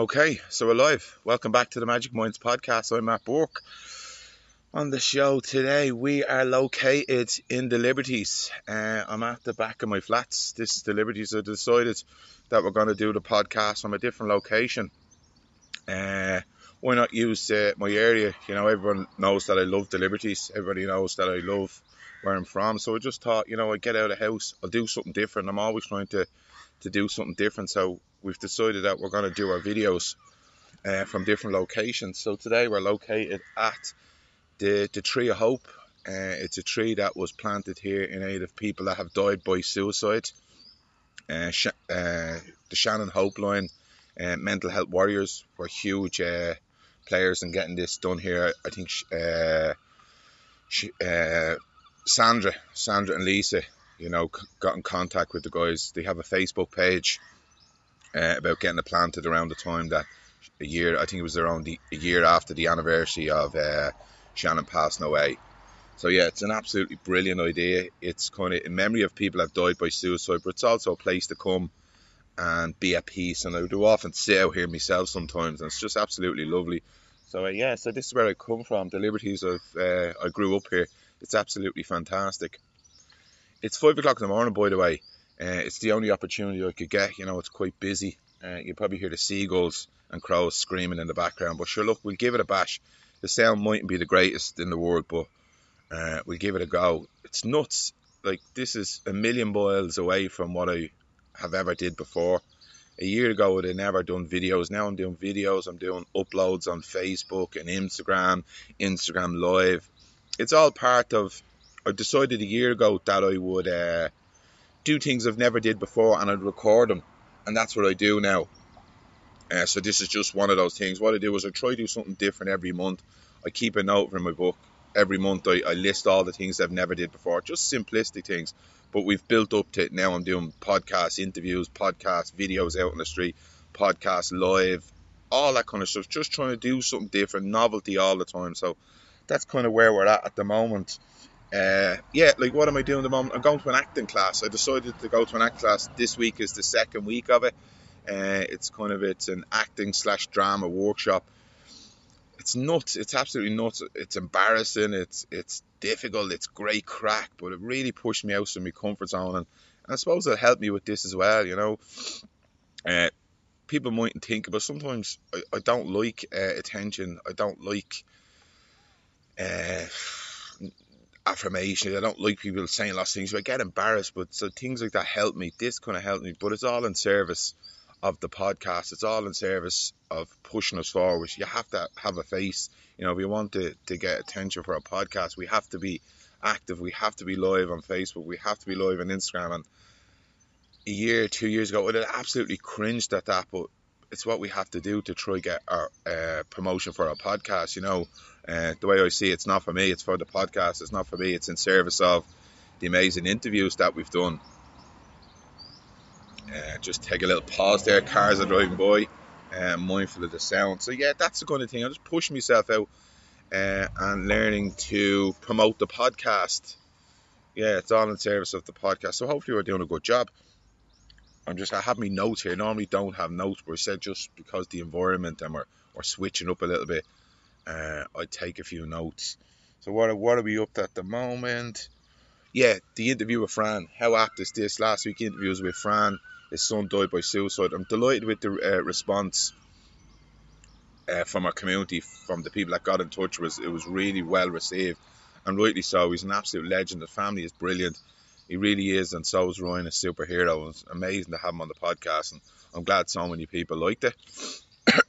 Okay, so we're live. Welcome back to the Magic Minds podcast. I'm Matt Burke. On the show today, we are located in the Liberties. Uh, I'm at the back of my flats. This is the Liberties. I decided that we're going to do the podcast from a different location. Uh, why not use uh, my area? You know, everyone knows that I love the Liberties. Everybody knows that I love where I'm from. So I just thought, you know, I get out of the house, I'll do something different. I'm always trying to to do something different. So we've decided that we're going to do our videos uh, from different locations. So today we're located at the, the Tree of Hope. Uh, it's a tree that was planted here in aid of people that have died by suicide. Uh, uh, the Shannon Hope line, uh, mental health warriors were huge uh, players in getting this done here. I think Sandra, Sandra and Lisa you know, got in contact with the guys. They have a Facebook page uh, about getting it planted around the time that a year, I think it was around the, a year after the anniversary of uh, Shannon passing away. So yeah, it's an absolutely brilliant idea. It's kind of in memory of people that died by suicide, but it's also a place to come and be at peace. And I do often sit out here myself sometimes, and it's just absolutely lovely. So uh, yeah, so this is where I come from. The Liberties of uh, I grew up here. It's absolutely fantastic. It's five o'clock in the morning, by the way. Uh, it's the only opportunity I could get. You know, it's quite busy. Uh, you probably hear the seagulls and crows screaming in the background. But sure, look, we'll give it a bash. The sound mightn't be the greatest in the world, but uh, we'll give it a go. It's nuts. Like this is a million miles away from what I have ever did before. A year ago, I'd never done videos. Now I'm doing videos. I'm doing uploads on Facebook and Instagram, Instagram Live. It's all part of I decided a year ago that I would uh, do things I've never did before and I'd record them, and that's what I do now. Uh, so this is just one of those things. What I do is I try to do something different every month. I keep a note in my book every month. I, I list all the things I've never did before, just simplistic things. But we've built up to it now. I'm doing podcast interviews, podcast videos out on the street, podcast live, all that kind of stuff. Just trying to do something different, novelty all the time. So that's kind of where we're at at the moment uh, yeah, like what am I doing at the moment? I'm going to an acting class. I decided to go to an acting class. This week is the second week of it. Uh, it's kind of it's an acting slash drama workshop. It's nuts. It's absolutely nuts. It's embarrassing. It's it's difficult. It's great crack, but it really pushed me out of my comfort zone, and, and I suppose it helped me with this as well. You know, uh, people mightn't think, but sometimes I, I don't like uh, attention. I don't like. Uh, affirmation. I don't like people saying lots of things. So I get embarrassed, but so things like that help me. This kind of helped me, but it's all in service of the podcast. It's all in service of pushing us forward. You have to have a face. You know, if we want to, to get attention for a podcast, we have to be active. We have to be live on Facebook. We have to be live on Instagram. And a year, two years ago, I absolutely cringed at that, but it's what we have to do to try get our uh, promotion for our podcast. You know, the way I see it, it's not for me, it's for the podcast. It's not for me, it's in service of the amazing interviews that we've done. Uh, just take a little pause there. Cars are driving by, uh, mindful of the sound. So yeah, that's the kind of thing. I'm just pushing myself out uh, and learning to promote the podcast. Yeah, it's all in service of the podcast. So hopefully we're doing a good job. I'm just I have my notes here. Normally don't have notes, but I said just because the environment and we're, we're switching up a little bit, uh, I take a few notes. So what are, what are we up to at the moment? Yeah, the interview with Fran. How apt is this? Last week interviews with Fran. His son died by suicide. I'm delighted with the uh, response uh, from our community, from the people that got in touch. Was it was really well received, and rightly so. He's an absolute legend. The family is brilliant. He really is, and so is Ryan, a superhero. It's amazing to have him on the podcast, and I'm glad so many people liked it.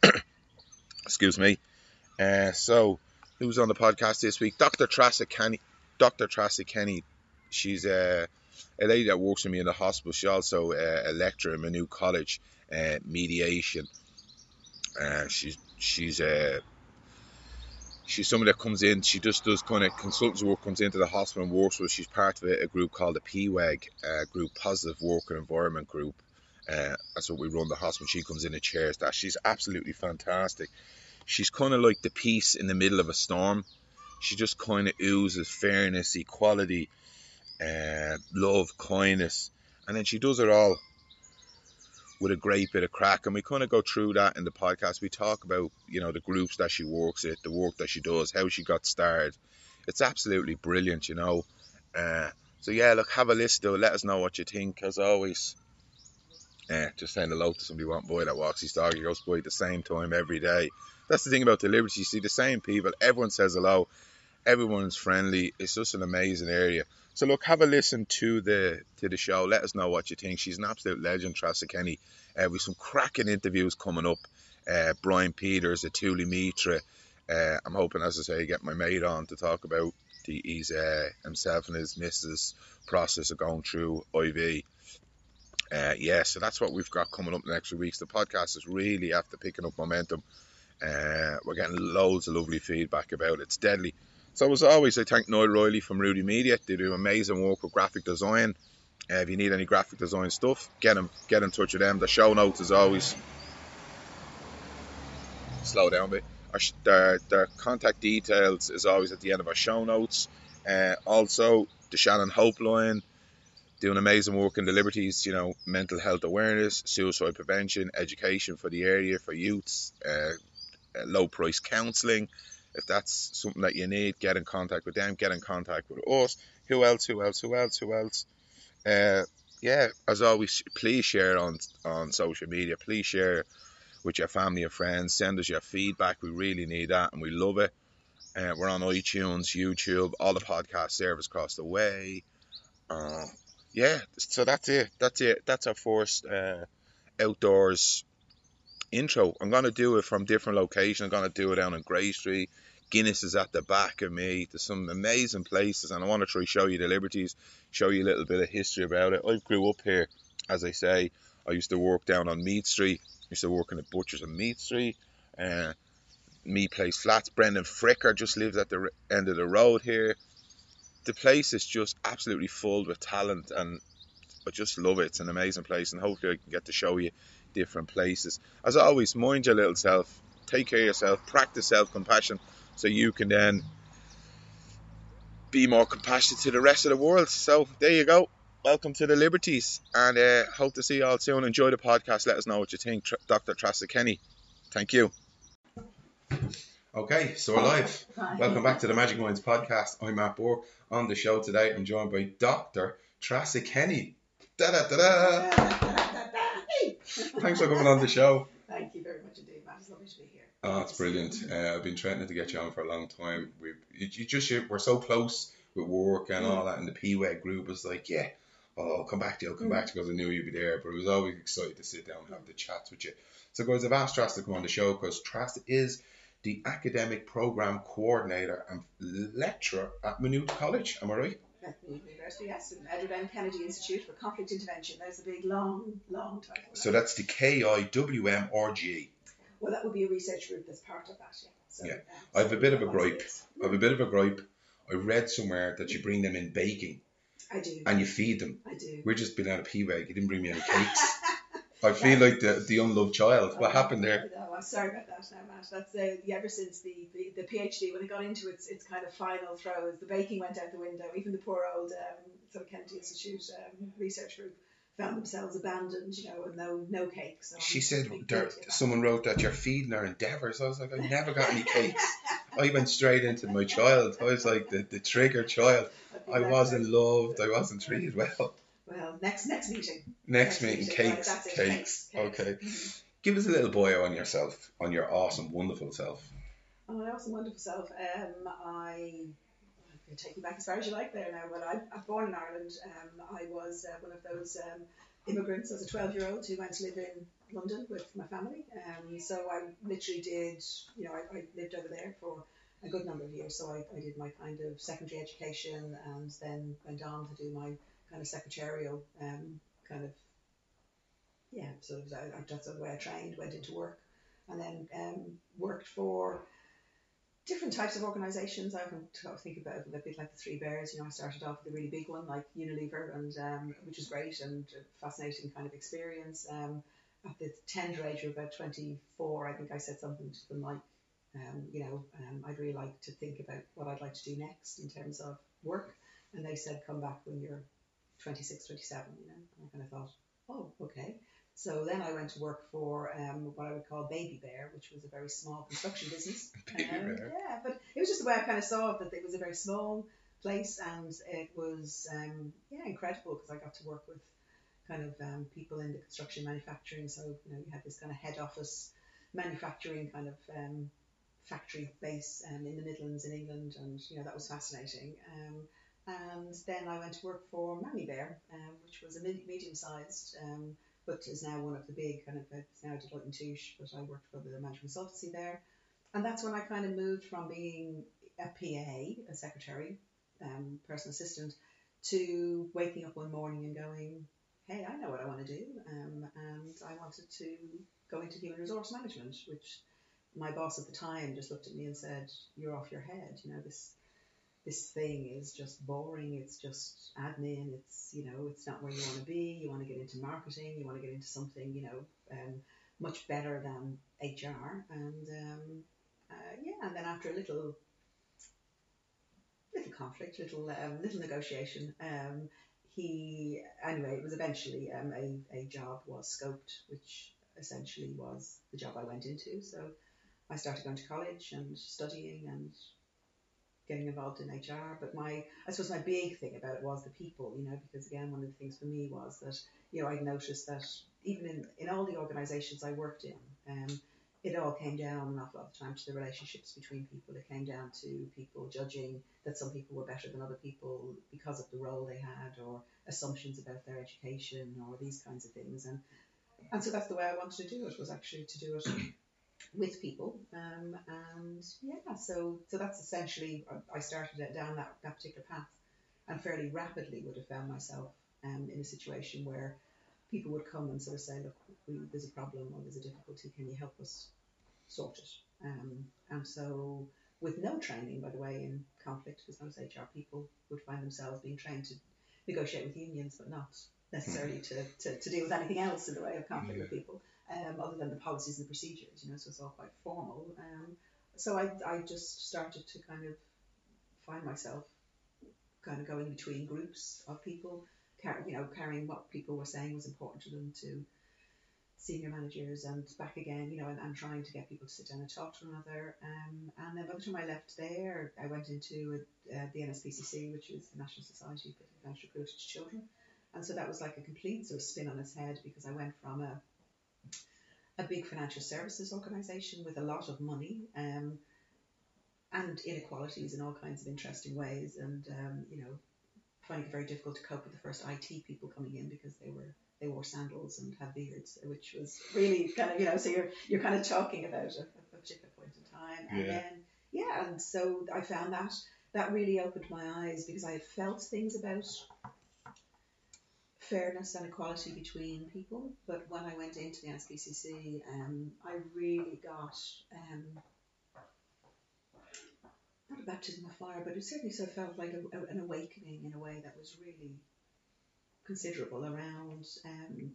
Excuse me. Uh, so, who was on the podcast this week? Dr. Tracy Kenny. Dr. Tracy Kenny. She's a, a lady that works with me in the hospital. She's also a, a lecturer in my new College, uh, mediation. Uh, she's she's a she's someone that comes in. She just does kind of consultancy work. Comes into the hospital and works with. She's part of a, a group called the PWEG uh, group, Positive Work and Environment Group. Uh, that's what we run the hospital. She comes in and chairs that. She's absolutely fantastic. She's kind of like the peace in the middle of a storm. She just kind of oozes fairness, equality, uh, love, kindness, and then she does it all with a great bit of crack. And we kind of go through that in the podcast. We talk about, you know, the groups that she works at, the work that she does, how she got started. It's absolutely brilliant, you know. Uh, so yeah, look, have a list though. Let us know what you think. As always, uh, just saying hello to somebody boy that walks his dog. He goes by at the same time every day. That's the thing about the Liberty. You see the same people. Everyone says hello. Everyone's friendly. It's just an amazing area. So look, have a listen to the to the show. Let us know what you think. She's an absolute legend, Tressa Kenny. Uh, with some cracking interviews coming up. Uh, Brian Peters, Atuli Mitra. Uh, I'm hoping, as I say, get my mate on to talk about the, he's uh, himself and his missus process of going through IV. Uh, yeah, so that's what we've got coming up the next few weeks. The podcast is really after picking up momentum. Uh, we're getting loads of lovely feedback about it. It's deadly. So as always, I thank Noel Riley from Rudy Media. They do amazing work with graphic design. Uh, if you need any graphic design stuff, get them, get in touch with them. The show notes as always. Slow down a bit. Our, their, their contact details is always at the end of our show notes. Uh, also, the Shannon Hope line, doing amazing work in the Liberties, you know, mental health awareness, suicide prevention, education for the area, for youths, uh, uh low price counselling. If that's something that you need, get in contact with them, get in contact with us. Who else? Who else? Who else? Who else? Uh, yeah, as always, please share on on social media. Please share with your family and friends. Send us your feedback. We really need that, and we love it. Uh, we're on iTunes, YouTube, all the podcast service across the way. Uh, yeah, so that's it. That's it. That's our first uh, outdoors intro. I'm going to do it from different locations. I'm going to do it down in Grey Street. Guinness is at the back of me. There's some amazing places, and I want to try show you the liberties, show you a little bit of history about it. I grew up here, as I say. I used to work down on Meath Street. I used to work in the butchers on Meath Street. Uh, me plays flats. Brenda Fricker just lives at the end of the road here. The place is just absolutely full with talent, and I just love it. It's an amazing place, and hopefully I can get to show you different places. As always, mind your little self, take care of yourself, practice self compassion so you can then be more compassionate to the rest of the world. So there you go. Welcome to the Liberties, and uh, hope to see you all soon. Enjoy the podcast. Let us know what you think, Tr- Dr. Tressa Kenny. Thank you. Okay, so we're live. Hi. Welcome back to the Magic Minds podcast. I'm Matt Bourke. On the show today, I'm joined by Dr. Tressa Kenny. Da da da da. Thanks for coming on the show. Thank you very much indeed, Matt. It's lovely to be here. Oh, that's brilliant. Uh, I've been trying to get you on for a long time. We you, just you, we're so close with work and all that, and the PWEG group was like, yeah, oh, I'll come back to you. I'll come mm. back to you because I knew you'd be there. But I was always excited to sit down and have the chats with you. So, guys, I've asked Tras to come on the show because Tras is the academic program coordinator and lecturer at Maynooth College. Am I right? University, yes, and Edward M. Kennedy Institute for Conflict Intervention. There's a big, long, long title. So that's the KIWMRG. Well, that would be a research group that's part of that, yeah. So, yeah. Um, I have a bit of a gripe. I have a bit of a gripe. I read somewhere that you bring them in baking. I do. And you feed them. I do. We're just been out of PWEG. You didn't bring me any cakes. I feel yeah. like the, the unloved child. What happened there? I'm sorry about that now, Matt. That's uh, ever since the, the, the, PhD, when it got into its, its kind of final throes, the baking went out the window. Even the poor old um, sort of Kennedy Institute um, research group found themselves abandoned, you know, with no no cakes. She said there, someone wrote that you're feeding her endeavours. I was like, I never got any cakes. I went straight into my child. I was like the, the trigger child. I, wasn't loved. I wasn't treated well. Well, next next meeting. Next, next meeting, meeting, cakes, right, cakes. cakes. Okay. Give us a little bio on yourself, on your awesome, wonderful self. On my awesome, wonderful self. Um, I you take me back as far as you like there now. Well, I, I'm born in Ireland. Um, I was uh, one of those um, immigrants as a 12 year old who went to live in London with my family. Um, so I literally did, you know, I, I lived over there for a good number of years. So I, I did my kind of secondary education and then went on to do my kind of secretarial um, kind of yeah so I, that's the way I trained went into work and then um, worked for different types of organizations I can think about a bit like the Three Bears you know I started off with a really big one like Unilever and um, which was great and a fascinating kind of experience um, at the tender age of about 24 I think I said something to them like um, you know um, I'd really like to think about what I'd like to do next in terms of work and they said come back when you're 26, 27, you know. And I kind of thought, oh, okay. So then I went to work for um, what I would call Baby Bear, which was a very small construction business. Baby Um, Bear. Yeah, but it was just the way I kind of saw it that it was a very small place and it was um, yeah incredible because I got to work with kind of um, people in the construction manufacturing. So you know you had this kind of head office manufacturing kind of um, factory base um, in the Midlands in England, and you know that was fascinating. Um, and then I went to work for Mammy Bear, um, which was a medium-sized, um, but is now one of the big kind of it's now Deloitte and Touche. But I worked for the management consultancy there, and that's when I kind of moved from being a PA, a secretary, um, personal assistant, to waking up one morning and going, "Hey, I know what I want to do," um, and I wanted to go into human resource management, which my boss at the time just looked at me and said, "You're off your head. You know this." This thing is just boring. It's just admin. It's you know, it's not where you want to be. You want to get into marketing. You want to get into something you know, um, much better than HR. And um, uh, yeah, and then after a little little conflict, little um, little negotiation. Um, he anyway, it was eventually um, a a job was scoped, which essentially was the job I went into. So I started going to college and studying and getting involved in HR. But my I suppose my big thing about it was the people, you know, because again, one of the things for me was that you know I noticed that even in in all the organisations I worked in. Um, it all came down an awful lot of the time to the relationships between people. It came down to people judging that some people were better than other people because of the role they had or assumptions about their education or these kinds of things. And and so that's the way I wanted to do it was actually to do it with people. Um, and yeah, so so that's essentially I started down that, that particular path and fairly rapidly would have found myself um, in a situation where people would come and sort of say, look, we, there's a problem or there's a difficulty, can you help us sort it? Um, and so, with no training, by the way, in conflict, because most HR people would find themselves being trained to negotiate with unions, but not necessarily to, to, to deal with anything else in the way of conflict with people, um, other than the policies and the procedures, you know, so it's all quite formal. Um, so I, I just started to kind of find myself kind of going between groups of people car- you know, carrying what people were saying was important to them to senior managers and back again, you know, and, and trying to get people to sit down and talk to one another. Um, and then by the time I left there, I went into uh, the NSPCC, which is the National Society for Financial Cruelty to Children. And so that was like a complete sort of spin on its head because I went from a a big financial services organisation with a lot of money um, and inequalities in all kinds of interesting ways, and um, you know finding it very difficult to cope with the first IT people coming in because they were they wore sandals and had beards, which was really kind of you know so you're you're kind of talking about a, a particular point in time, and Yeah. then yeah, and so I found that that really opened my eyes because I had felt things about fairness and equality between people, but when I went into the NSPCC, um, I really got um, not a baptism of fire, but it certainly sort of felt like a, a- an awakening in a way that was really considerable around um,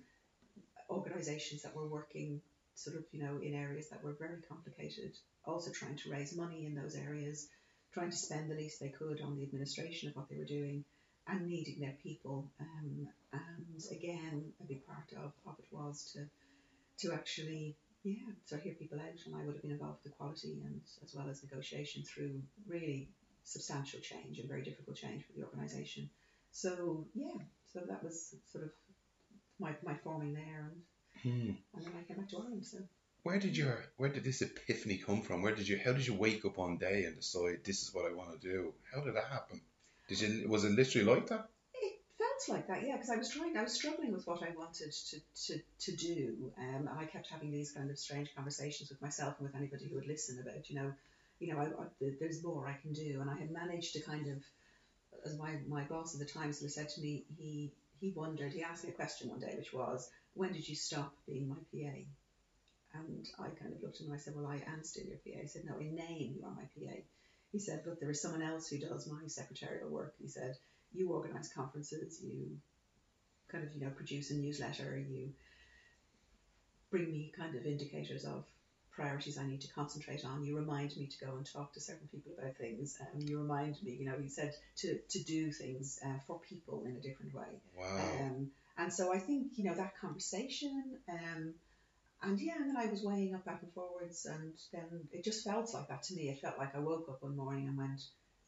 organisations that were working sort of, you know, in areas that were very complicated, also trying to raise money in those areas, trying to spend the least they could on the administration of what they were doing and needing their people. Um, and again, a big part of, of it was to to actually yeah, so hear people out, and I would have been involved with equality and as well as negotiation through really substantial change and very difficult change for the organisation. So yeah, so that was sort of my, my forming there, and, Hmm. and then I came back to Ireland. So Where did your where did this epiphany come from? Where did you how did you wake up one day and decide this is what I want to do? How did that happen? Did you was it literally like that? it felt like that, yeah, because I was trying, I was struggling with what I wanted to to, to do, um, and I kept having these kind of strange conversations with myself and with anybody who would listen about, you know, you know, I, I, there's more I can do, and I had managed to kind of, as my my boss at the time sort of said to me, he he wondered, he asked me a question one day, which was, when did you stop being my PA? And I kind of looked at him and I said, well, I am still your PA. He said, no, in name you are my PA. He said, but there is someone else who does my secretarial work. He said, you organise conferences, you kind of, you know, produce a newsletter, you bring me kind of indicators of priorities I need to concentrate on. You remind me to go and talk to certain people about things. Um, you remind me, you know, he said to, to do things uh, for people in a different way. Wow. Um, and and so I think you know that conversation. Um, and yeah, and then I was weighing up back and forwards, and then it just felt like that to me. It felt like I woke up one morning and went,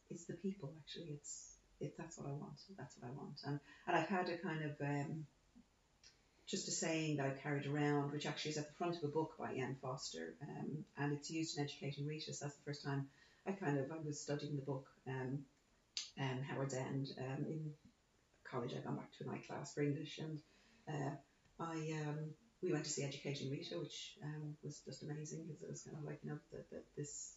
"It's the people. Actually, it's it. That's what I want. That's what I want." And and I've had a kind of um, just a saying that I carried around, which actually is at the front of a book by Ian Foster, um, and it's used in Educating. So that's the first time I kind of I was studying the book, um, um, Howard's End um, in college. I'd gone back to night class for English, and uh, I um, we went to see Educating Rita, which um, was just amazing because it was kind of like you know that, that this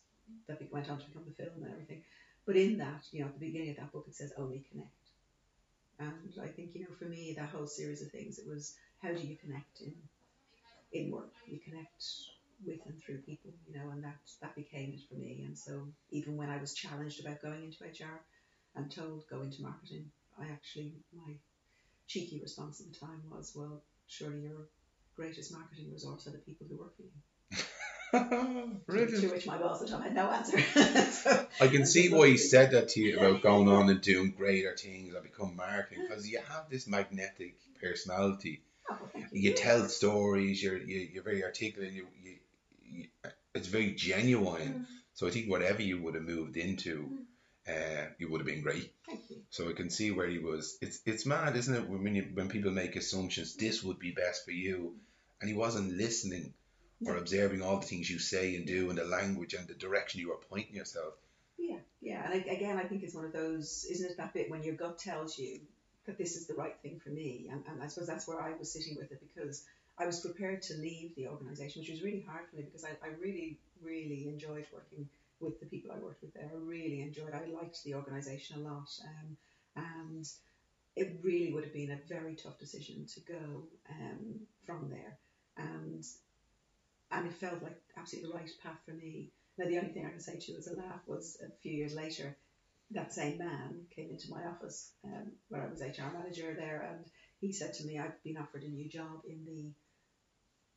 that went on to become the film and everything. But in that, you know, at the beginning of that book, it says only connect. And I think, you know, for me, that whole series of things, it was how do you connect in in work? You connect with and through people, you know, and that that became it for me. And so even when I was challenged about going into HR and told go into marketing, I actually my cheeky response at the time was, well, surely your greatest marketing resource are the people who work for you. to, to which my boss at the time had no answer. so, I can see why he said that to you about going on and doing greater things and become marketing because you have this magnetic personality oh, thank you tell stories. You're you, you're very articulate. You, you, you it's very genuine. Mm. So I think whatever you would have moved into, uh, you would have been great. Thank you. So I can see where he was. It's it's mad, isn't it? When you, when people make assumptions, this would be best for you, and he wasn't listening or observing all the things you say and do and the language and the direction you are pointing yourself. Yeah, yeah, and I, again, I think it's one of those, isn't it that bit when your gut tells you that this is the right thing for me, and, and I suppose that's where I was sitting with it because I was prepared to leave the organisation, which was really hard for me because I, I really, really enjoyed working with the people I worked with there. I really enjoyed. I liked the organisation a lot, um, and it really would have been a very tough decision to go um, from there, and and it felt like absolutely the right path for me. Now, the only thing I can say to you as a laugh was a few years later, that same man came into my office um, where I was HR manager there, and he said to me, "I've been offered a new job in the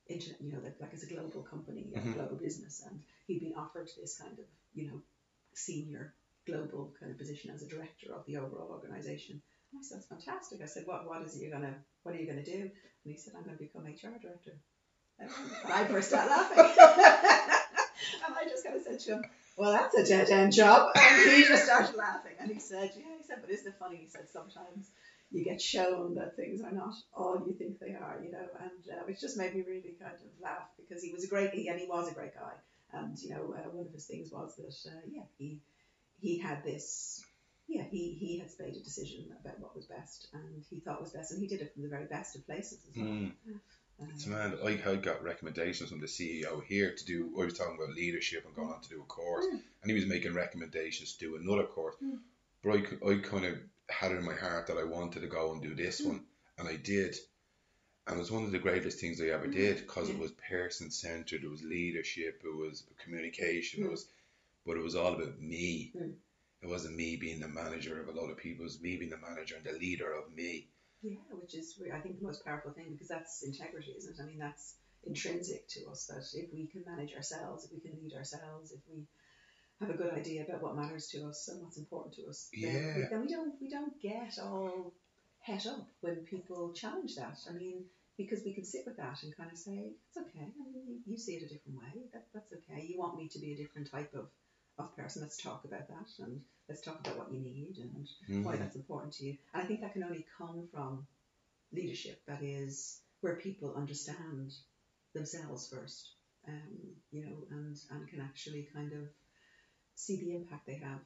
internet, you know, like, like as a global company, a Mhm. global business, and he'd been offered this kind of, you know, senior global kind of position as a director of the overall organization. And I said, "That's fantastic." I said, "What, what is it you're gonna, what are you gonna do?" And he said, "I'm gonna become HR director." And I burst out laughing. and I just kind of said to him, Well, that's a dead end job. And he just started laughing. And he said, Yeah, he said, But isn't it funny? He said, Sometimes you get shown that things are not all you think they are, you know. And uh, it just made me really kind of laugh because he was a great, he, and he was a great guy. And, you know, uh, one of his things was that, uh, yeah, he, he had this. Yeah, he, he had made a decision about what was best, and he thought was best, and he did it from the very best of places as well. Mm. Um, It's mad. I, I got recommendations from the CEO here to do. I was talking about leadership and going on to do a course, Mm. and he was making recommendations to do another course. Mm. But I kind of had it in my heart that I wanted to go and do this Mm. one, and I did. And it was one of the greatest things I ever Mm. did because it was person centered. It was leadership. It was communication. It Mm. was, but it was all about me. Mm. It wasn't me being the manager of a lot of people. It was me being the manager and the leader of me. Yeah, which is I think the most powerful thing because that's integrity, isn't it? I mean, that's intrinsic to us that if we can manage ourselves, if we can lead ourselves, if we have a good idea about what matters to us and what's important to us, then, we, Yeah. then we don't we don't get all het up when people challenge that. I mean, because we can sit with that and kind of say it's okay. I mean, you, see it a different way. That, that's okay. You want me to be a different type of of person. Let's talk about that and let's talk about what you need and why Mhm. that's important to you. And I think that can only come from leadership that is where people understand themselves first, um, you know, and, and can actually kind of see the impact they have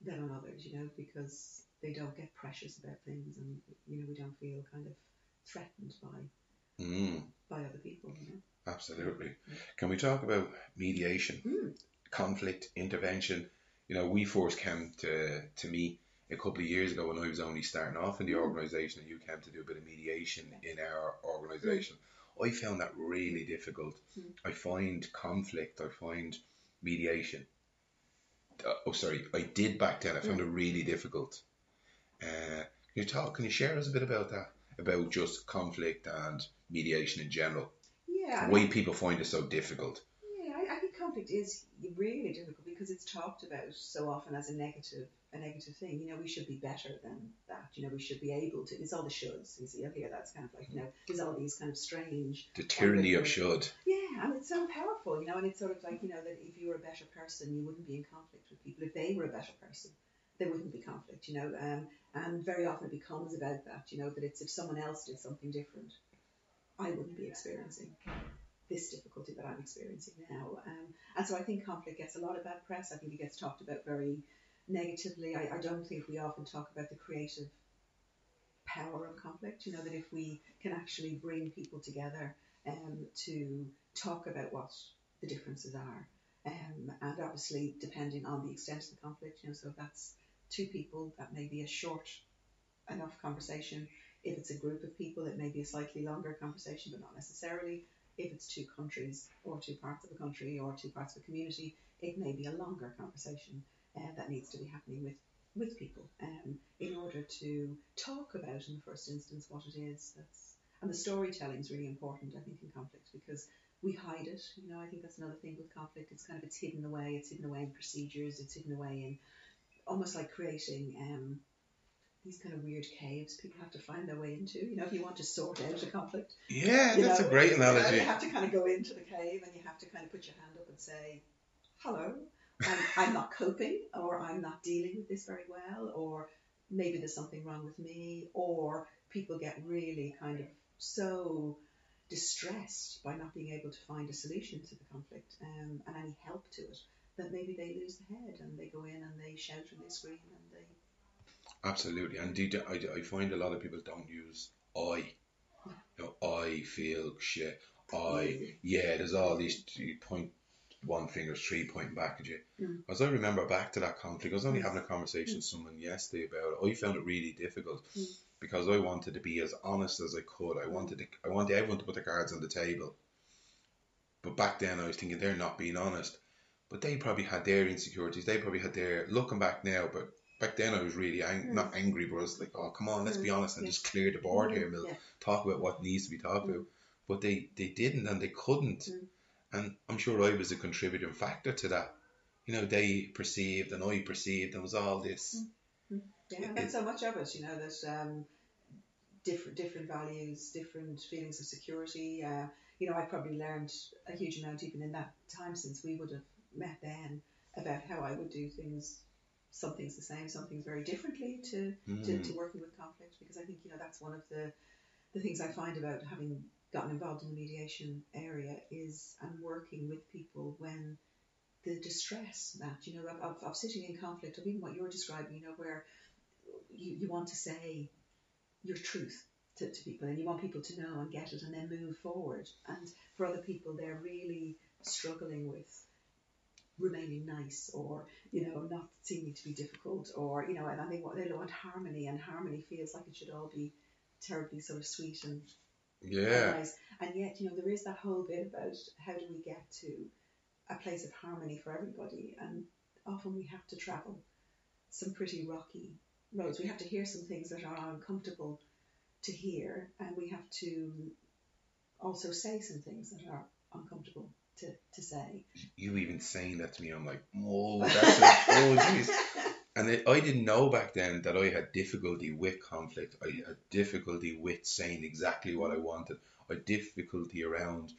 then on others, you know, because they don't get precious about things and, you know, we don't feel kind of threatened by, Mm, by other people, you know. absolutely. Can we talk about mediation? Mm. conflict intervention. You know, we first came to to me a couple of years ago when I was only starting off in the Mm. organisation, and you came to do a bit of mediation in our organisation. I found that really difficult. Mm. I find conflict. I find mediation. Uh, oh, sorry, I did back then. I found it really difficult. Uh, can you talk? Can you share us a bit about that? About just conflict and mediation in general. Yeah. Why people find it so difficult. Yeah, I, I think conflict is really difficult because it's talked about so often as a negative a negative thing. You know, we should be better than that. You know, we should be able to. It's all the shoulds. You see, up here, that's kind of like you know, there's all these kind of strange. The tyranny of should. Yeah, and it's so powerful, you know, and it's sort of like you know that if you were a better person, you wouldn't be in conflict with people. If they were a better person, there wouldn't be conflict, you know. Um, and very often it becomes about that, you know, that it's if someone else did something different, I wouldn't be experiencing this difficulty that I'm experiencing now. Um, and so I think conflict gets a lot of bad press. I think it gets talked about very negatively. I, I don't think we often talk about the creative power of conflict. You know, that if we can actually bring people together um, to talk about what the differences are. Um, and obviously, depending on the extent of the conflict, you know, so if that's two people, that may be a short enough conversation. If it's a group of people, it may be a slightly longer conversation, but not necessarily. If it's two countries or two parts of a country or two parts of a community, it may be a longer conversation uh, that needs to be happening with, with people um, in order to talk about, in the first instance, what it is that's. And the storytelling is really important, I think, in conflict because we hide it. You know, I think that's another thing with conflict. It's kind of it's hidden away. It's hidden away in procedures. It's hidden away in almost like creating um, these kind of weird caves people have to find their way into. You know, if you want to sort out a conflict. Yeah, that's know, a great analogy. You, know, you have to kind of go into the cave and you have to kind of put your hand up and say, "Hello, I'm, I'm not coping, or I'm not dealing with this very well, or maybe there's something wrong with me, or people get really kind of so distressed by not being able to find a solution to the conflict um, and any help to it that maybe they lose the head and they go in and they shout and they scream and they Absolutely, and do, I, I find a lot of people don't use I. You know, I feel shit. I yeah. There's all these point one finger, three pointing back at you. Mm. As I remember back to that conflict, I was only Mm. having a conversation with someone yesterday about it. I found it really difficult Mm. because I wanted to be as honest as I could. I wanted to, I wanted everyone to put their cards on the table. But back then, I was thinking they're not being honest. But they probably had their insecurities. They probably had their looking back now. But back then, I was really ang- Mm. not angry, but I was like, oh come on, let's be Mm. honest and Yeah. just clear the board here. We'll Yeah. talk about what needs to be talked Mm. about. But they they didn't and they couldn't. Mm. And I'm sure I was a contributing factor to that. You know, they perceived and I perceived, and was all this. Yeah, and that's so much of it, you know, that um, different different values, different feelings of security. Uh, you know, I probably learned a huge amount even in that time since we would have met then about how I would do things. Some things the same, some things very differently to, to, Mm. to working with conflict because I think you know that's one of the the things I find about having gotten involved in the mediation area is and working with people when the distress that you know of, of, sitting in conflict of even what you're describing you know where you, you want to say your truth to, to people and you want people to know and get it and then move forward. And for other people they're really struggling with remaining nice or you know not seeming to be difficult or you know and, and they want they want harmony and harmony feels like it should all be terribly sort of sweet and Yeah. nice. And yet, you know, there is that whole bit about how do we get to a place of harmony for everybody, and often we have to travel some pretty rocky roads. We have to hear some things that are uncomfortable to hear, and we have to also say some things that are uncomfortable to, to say. You even saying that to me, I'm like, oh, that's it. oh, jeez. And I I didn't know back then that I had difficulty with conflict. I had difficulty with saying exactly what I wanted. I had difficulty around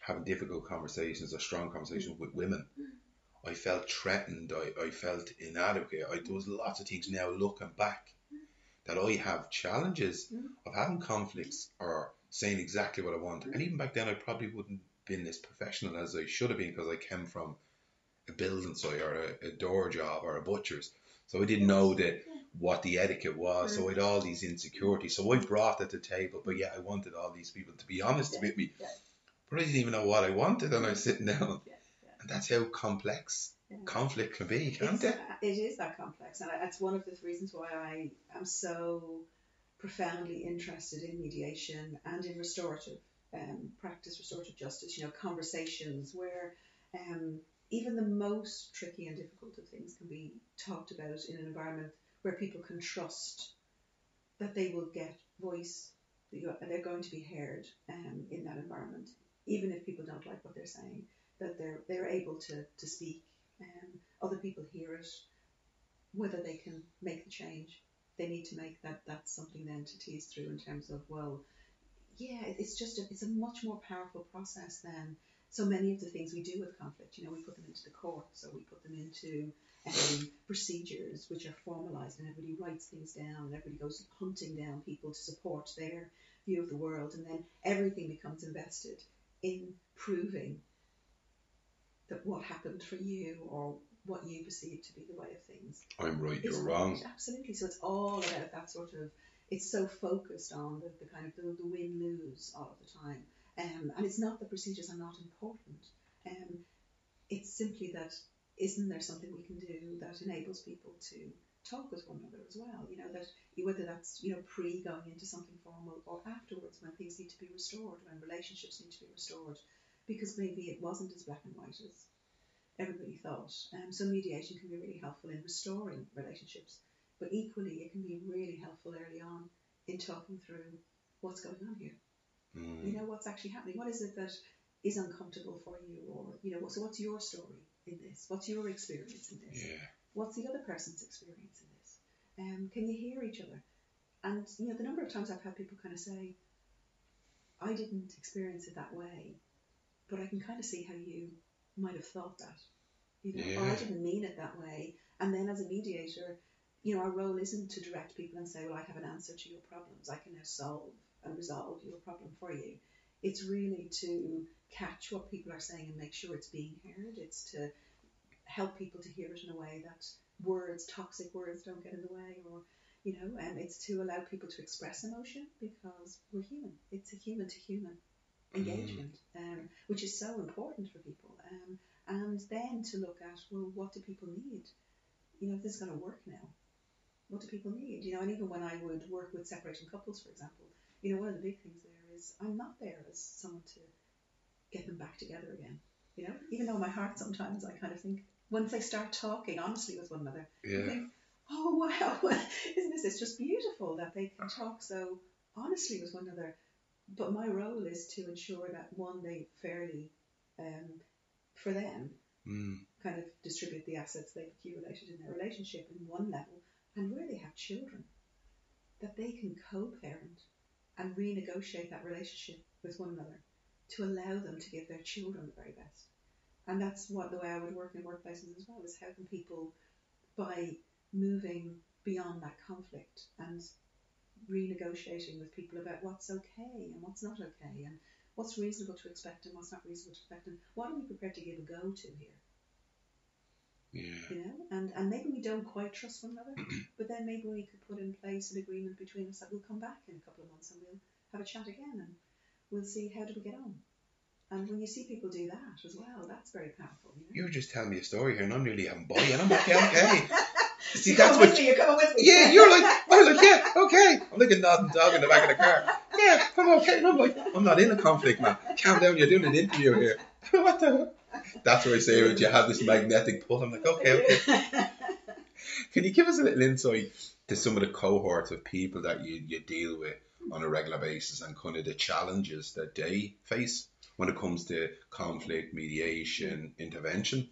having difficult conversations or strong conversations with women. Mm. I felt threatened. I, I felt inadequate. I, there was lots of things now looking back mm. that I have challenges Mm. of having conflicts or saying exactly what I want. And mm. even back then, I probably wouldn't been as professional as I should have been because I came from a building site or a, a door job or a butcher's. So I didn't know that what the etiquette was. So I had all these insecurities. So I brought it to the table. But yeah, I wanted all these people to be honest Yeah, with me. yeah. But I didn't even know what I wanted, and I was sitting down. Yeah. And that's how complex conflict can be, can't it? uh, it is that complex, and that's one of the reasons why I am so profoundly interested in mediation and in restorative um, practice, restorative justice. You know, conversations where um, even the most tricky and difficult of things can be talked about in an environment where people can trust that they will get voice, that they're going to be heard um, in that environment, even if people don't like what they're saying. That they're they're able to to speak um, other people hear it. whether they can make the change. They need to make that that's something then to tease through in terms of well, yeah, it's just a, it's a much more powerful process than so many of the things we do with conflict. You know, we put them into the court, so we put them into um, procedures which are formalised, and everybody writes things down, and everybody goes hunting down people to support their view of the world, and then everything becomes invested in proving that what happened for you or what you perceive to be the way of things. I'm right, you're wrong. Absolutely. So it's all about that sort of. It's so focused on the, the kind of the, the win lose all of the time, um, and it's not that procedures are not important. Um, it's simply that isn't there something we can do that enables people to talk with one another as well? You know that whether that's you know pre going into something formal or afterwards when things need to be restored, when relationships need to be restored, because maybe it wasn't as black and white as everybody thought. Um, so mediation can be really helpful in restoring relationships, but equally it can be really helpful early on in talking through what's going on here. Mm. You know what's actually happening. What is it that is uncomfortable for you, or you know, so what's your story in this? What's your experience in this? Yeah. What's the other person's experience in this? Um, can you hear each other? And you know, the number of times I've had people kind of say, "I didn't experience it that way, but I can kind of see how you might have thought that. You know, yeah. oh, I didn't mean it that way. And then as a mediator, you know, our role isn't to direct people and say, well, I have an answer to your problems. I can now solve resolve your problem for you. It's really to catch what people are saying and make sure it's being heard. It's to help people to hear it in a way that words, toxic words, don't get in the way, or you know, and um, it's to allow people to express emotion because we're human. It's a human to human engagement, mm. um, which is so important for people. Um, and then to look at, well, what do people need? You know, if this is going to work now, what do people need? You know, and even when I would work with separating couples, for example, you know, one of the big things there is I'm not there as someone to get them back together again. You know, even though in my heart sometimes I kind of think once they start talking honestly with one another, yeah. think, oh wow, isn't this? It's just beautiful that they can talk so honestly with one another but my role is to ensure that one, they fairly, um, for them, mm. kind of distribute the assets they've accumulated in their relationship in one level, and where they have children, that they can co-parent and renegotiate that relationship with one another to allow them to give their children the very best. And that's what the way I would work in workplaces as well is how can people, by moving beyond that conflict and renegotiating with people about what's okay and what's not okay and what's reasonable to expect and what's not reasonable to expect and what are we prepared to give a go to here yeah. You know, and, and maybe we don't quite trust one another, but then maybe we could put in place an agreement between us that we'll come back in a couple of months and we'll have a chat again and we'll see how do we get on. And when you see people do that as well, that's very powerful. You, know? you just telling me a story here, and I'm nearly having boy, and I'm okay, okay. See, that's what. Me, you're coming with me. Yeah, you're like, I was like, yeah, okay. I'm like a nodding dog in the back of the car. Yeah, I'm okay. And I'm like, I'm not in a conflict, man. Calm down. You're doing an interview here. what the? That's what I say when you have this magnetic pull. I'm like, okay, okay. Can you give us a little insight to some of the cohorts of people that you, you deal with on a regular basis and kind of the challenges that they face when it comes to conflict, mediation, intervention?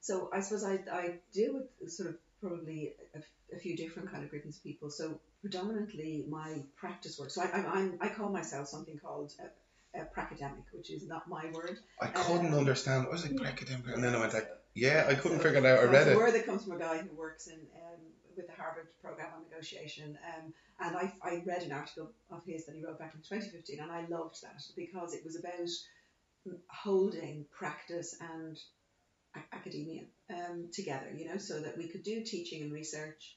So I suppose I, I deal with sort of probably a, a, few different kind of groups of people. So predominantly my practice work. So I, I, I call myself something called a pracademic, which is not my word. I couldn't um, understand. I was like pracademic, and then I went like, yeah, I couldn't so, figure it out. I read it's it. a word that comes from a guy who works in um, with the Harvard program on negotiation. Um, and I, I read an article of his that he wrote back in 2015, and I loved that because it was about holding practice and academia um, together, you know, so that we could do teaching and research,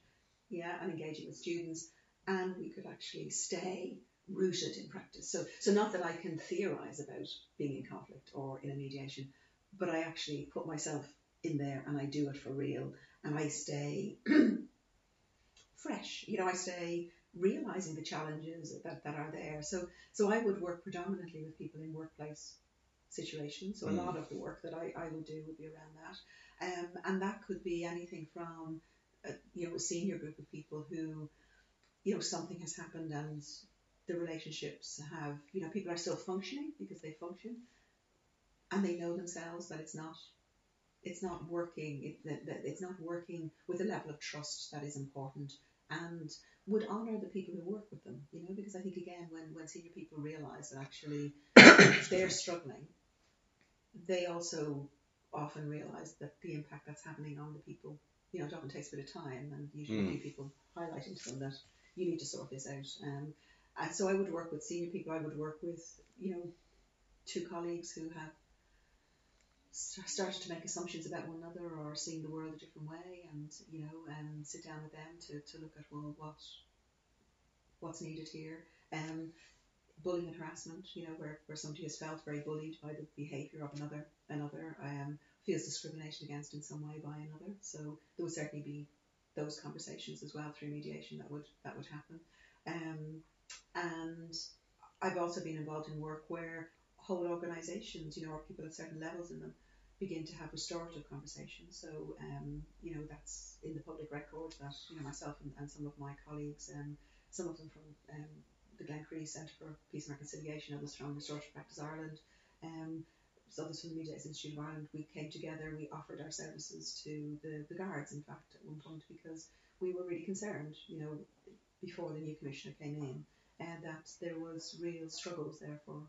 yeah, and engaging with students, and we could actually stay rooted in practice. So, so not that I can theorize about being in conflict or in a mediation, but I actually put myself in there and I do it for real, and I stay fresh. You know, I stay realizing the challenges that, that are there. So, so I would work predominantly with people in workplace situations. So mm. a lot of the work that I, I would do would be around that. Um, and that could be anything from, a, you know, a senior group of people who, you know, something has happened and the relationships have, you know, people are still functioning because they function and they know themselves that it's not it's not working. It, that, that it's not working with a level of trust that is important and would honour the people who work with them. You know, because I think again, when when senior people realise that actually they're struggling, they also often realise that the impact that's happening on the people. You know, it often takes a bit of time, and usually Mm. people highlighting to them that you need to sort this out. Um, and so I would work with senior people. I would work with you know two colleagues who have st- started to make assumptions about one another or seeing the world a different way, and you know, and sit down with them to, to look at well, what what's needed here. Um, bullying and harassment, you know, where, where somebody has felt very bullied by the behaviour of another, another um, feels discriminated against in some way by another. So there would certainly be those conversations as well through mediation that would that would happen. Um, and I've also been involved in work where whole organisations, you know, or people at certain levels in them, begin to have restorative conversations. So, um, you know, that's in the public record that you know myself and, and some of my colleagues, um, some of them from um, the Glencree Centre for Peace and Reconciliation, others from Restorative Practice Ireland, um, others from the Media Institute of Ireland. We came together. We offered our services to the, the guards, in fact, at one point because we were really concerned, you know, before the new commissioner came in, and that there was real struggles there for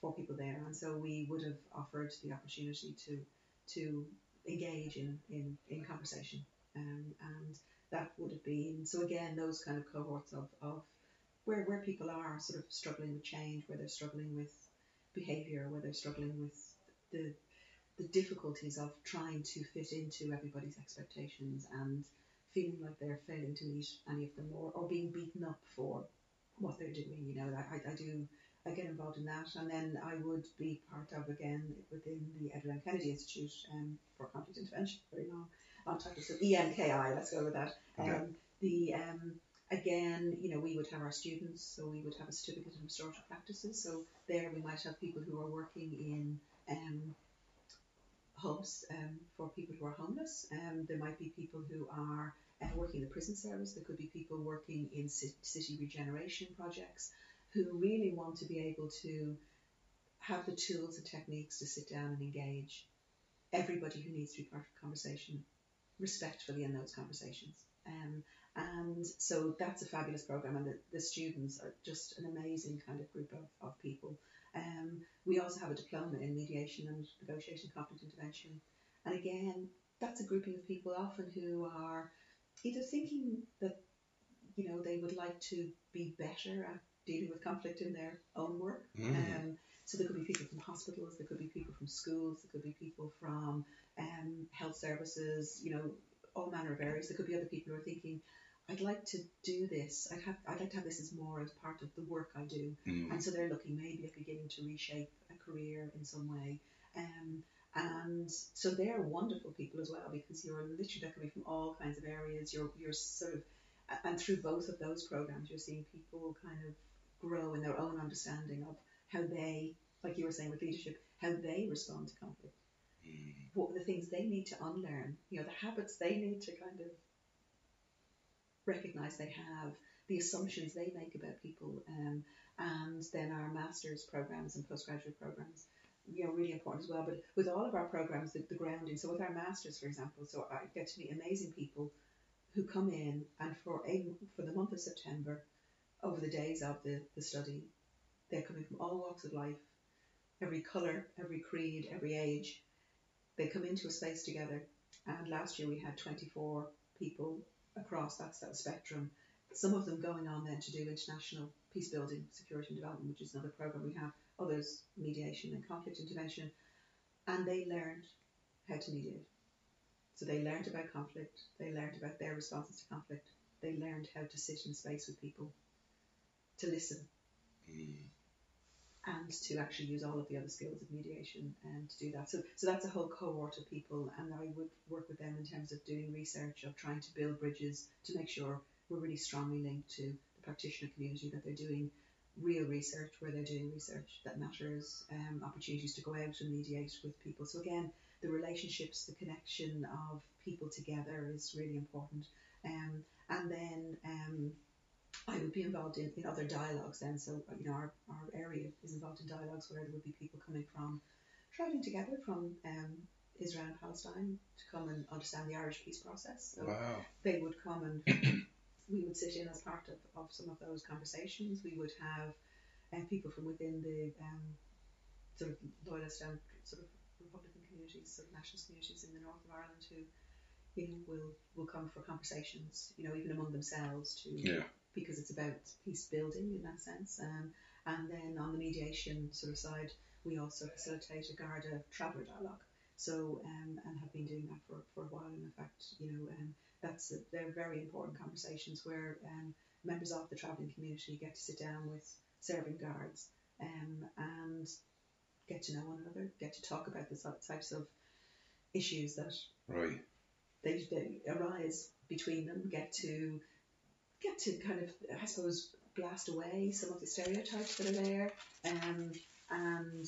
for people there, and so we would have offered the opportunity to to engage in in, in conversation, um, and that would have been so again those kind of cohorts of, of where where people are sort of struggling with change, where they're struggling with behaviour, where they're struggling with the the difficulties of trying to fit into everybody's expectations and feeling like they're failing to meet any of them or, or being beaten up for what they're doing. You know, I, I do I get involved in that, and then I would be part of again within the Edward M. Kennedy Institute um, for Conflict Intervention. Very long, long title. So EMKI. Let's go with that. Um, The um, again, you know, we would have our students, so we would have a certificate in restorative practices. So there, we might have people who are working in um, hubs um, for people who are homeless. Um, there might be people who are uh, working in the prison service. There could be people working in ci- city regeneration projects who really want to be able to have the tools and techniques to sit down and engage everybody who needs to be part of conversation respectfully in those conversations. Um, and so that's a fabulous program, and the, the students are just an amazing kind of group of, of people. Um, we also have a diploma in mediation and negotiation conflict intervention. And again, that's a grouping of people often who are either thinking that you know they would like to be better at dealing with conflict in their own work. Mm. Um, so there could be people from hospitals, there could be people from schools, there could be people from um, health services, you know, all manner of areas. There could be other people who are thinking, I'd like to do this. I'd have, I'd like to have this as more as part of the work I do. Mm. And so they're looking maybe at beginning to reshape a career in some way. Um, and so they're wonderful people as well because you're literally they're coming from all kinds of areas. You're you're sort of and through both of those programs you're seeing people kind of grow in their own understanding of how they, like you were saying with leadership, how they respond to conflict. Mm. What are the things they need to unlearn? You know, the habits they need to kind of recognize they have, the assumptions they make about people, um, and then our master's programs and postgraduate programs, you know, really important as well. But with all of our programs, the, the grounding. So with our masters, for example, so I get to meet amazing people who come in and for a for the month of September, over the days of the, the study, they're coming from all walks of life, every colour, every creed, every age. They come into a space together. And last year we had 24 people across that's that spectrum. Some of them going on then to do international peace building, security and development, which is another program we have. Others mediation and conflict intervention, and they learned how to mediate. So they learned about conflict. They learned about their responses to conflict. They learned how to sit in space with people, to listen, Mm. And to actually use all of the other skills of mediation and to do that. So, so that's a whole cohort of people, and I would work with them in terms of doing research, of trying to build bridges to make sure we're really strongly linked to the practitioner community, that they're doing real research where they're doing research that matters, um, opportunities to go out and mediate with people. So again, the relationships, the connection of people together is really important. Um, and then um, I would be involved in, in other dialogues then. So, you know, our, our area is involved in dialogues where there would be people coming from, travelling together from um, Israel and Palestine to come and understand the Irish peace process. So Wow. they would come and we would sit in as part of, of some of those conversations. We would have uh, people from within the um, sort of loyalist and sort of Republican communities, sort of nationalist communities in the north of Ireland who, you know, will will come for conversations, you know, even among themselves to Yeah. Because it's about peace building in that sense. Um, and then on the mediation sort of side, we also facilitate a Garda traveller dialogue. So um, and have been doing that for, for a while. In fact, you know, um, that's a, they're very important conversations where um, members of the travelling community get to sit down with serving guards um, and get to know one another, get to talk about the types of issues that Right. they, they arise between them, get to get to kind of I suppose blast away some of the stereotypes that are there, um, and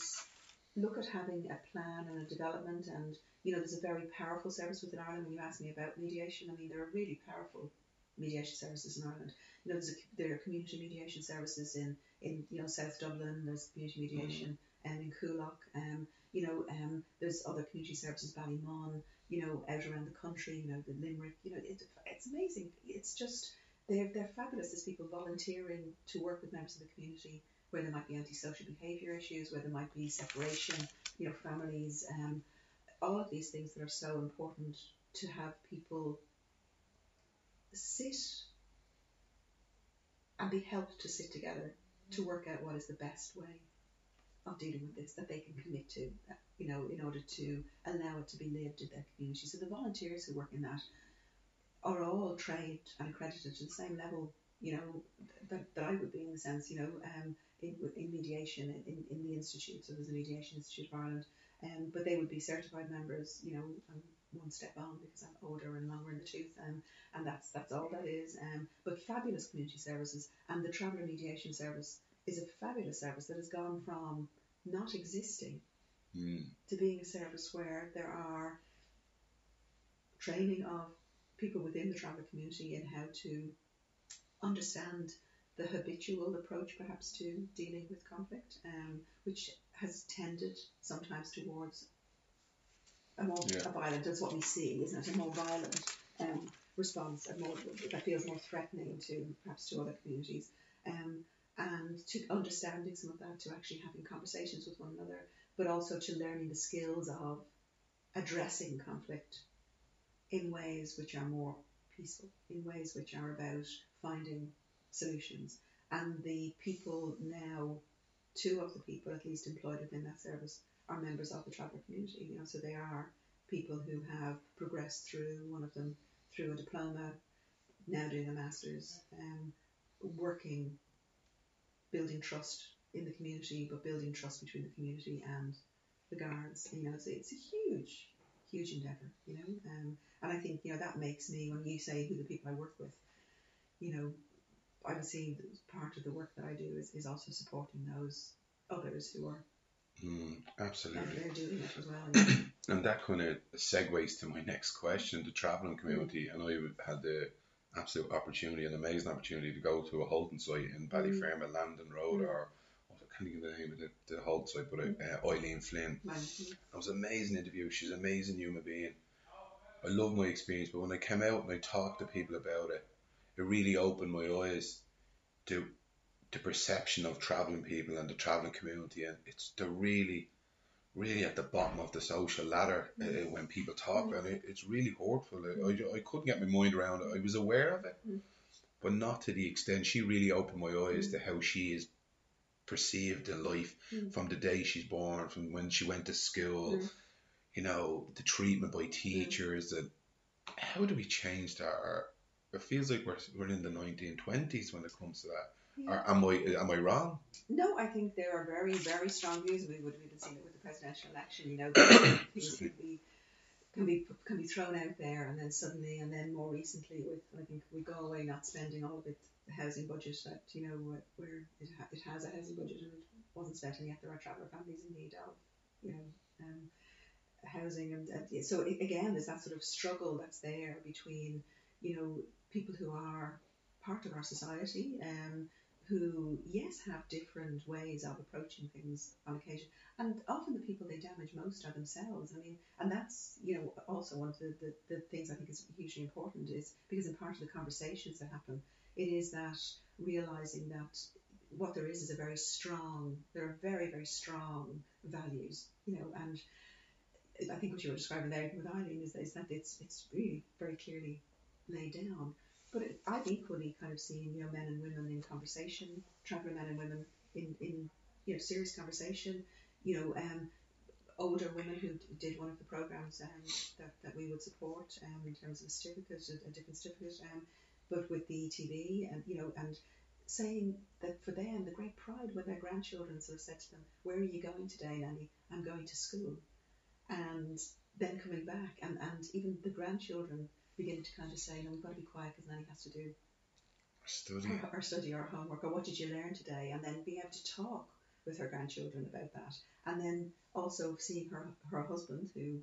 look at having a plan and a development. And you know, there's a very powerful service within Ireland. When you ask me about mediation, I mean, there are really powerful mediation services in Ireland. You know, there's a, there are community mediation services in in you know South Dublin. There's community mediation um, in Coolock. Um, you know, um, there's other community services, Ballymun. You know, out around the country. You know, the Limerick. You know, it, it's amazing. It's just they're they're fabulous. as people volunteering to work with members of the community where there might be antisocial behaviour issues, where there might be separation. You know, families. Um, all of these things that are so important to have people sit and be helped to sit together to work out what is the best way of dealing with this that they can commit to, you know, in order to allow it to be lived in their community. So the volunteers who work in that are all trained and accredited to the same level, you know, that, that I would be in the sense, you know, um, in, in mediation in, in, the institute. So there's a mediation institute of Ireland, um, but they would be certified members, you know, um, one step on because I'm older and longer in the tooth, um, and that's that's all that is. Um, but fabulous community services, and the traveller mediation service is a fabulous service that has gone from not existing Mm. to being a service where there are training of people within the traveller community in how to understand the habitual approach perhaps to dealing with conflict, um, which has tended sometimes towards a more Yeah. a violent, that's what we see, isn't it? A more violent um, response, a more that feels more threatening to perhaps to other communities. Um, and to understanding some of that, to actually having conversations with one another, but also to learning the skills of addressing conflict in ways which are more peaceful, in ways which are about finding solutions. And the people now, two of the people at least employed within that service, are members of the traveller community. You know, so they are people who have progressed through one of them through a diploma, now doing a master's, um, working, building trust in the community, but building trust between the community and the guards. You know, so it's a huge, huge endeavour. You know, um, and I think you know that makes me when you say who the people I work with, you know, I would see that part of the work that I do is, is also supporting those others who are Mm. Absolutely. there doing it as well. you know. And that kind of segues to my next question the travelling community. And I had the absolute opportunity, an amazing opportunity to go to a halting site in Ballyfermot, Landon Road, Mm. or can't think of the name of the, the halting site, but uh, Eileen Flynn. It was an amazing interview. She's an amazing human being. I love my experience, but when I came out and I talked to people about it, it really opened my eyes to the perception of traveling people and the traveling community, and it's they're really, really at the bottom of the social ladder uh, Mm. when people talk about it. It's really hurtful. I, I, I couldn't get my mind around it. I was aware of it, Mm. but not to the extent. She really opened my eyes to how she is perceived in life Mm. from the day she's born, from when she went to school Mm. you know, the treatment by teachers and how do we change that? Or it feels like we're, we're in the 1920s when it comes to that. Yeah. Or am I am I wrong? No, I think there are very, very strong views. We would have even seen it with the presidential election. You know, things can be can be can be thrown out there, and then suddenly, and then more recently, with I think with Galway not spending all of its housing budget that you know where- it, ha- it has a housing budget and it wasn't spent, and yet there are traveller families in need of you know um, housing, and, so a- again, there's that sort of struggle that's there between you know people who are part of our society, um, who, yes, have different ways of approaching things on occasion. And often the people they damage most are themselves. I mean, and that's, you know, also one of the, the, the things I think is hugely important is because in part of the conversations that happen, it is that realizing that what there is is a very strong, there are very, very strong values, you know, and I think what you were describing there with Eileen is, is that it's, it's really very clearly laid down. But it, I've equally kind of seen, you know, men and women in conversation, traveller men and women in, in you know, serious conversation, you know, um, older women who did one of the programs um, that, that we would support um, in terms of a certificate, a, a different certificate, um, but with the ETB and, you know, and saying that for them, the great pride when their grandchildren sort of said to them, where are you going today, Nanny? I'm going to school. And then coming back and, and even the grandchildren beginning to kind of say, no, we've got to be quiet because Nanny has to do Study. study or homework or what did you learn today and then being able to talk with her grandchildren about that and then also seeing her her husband who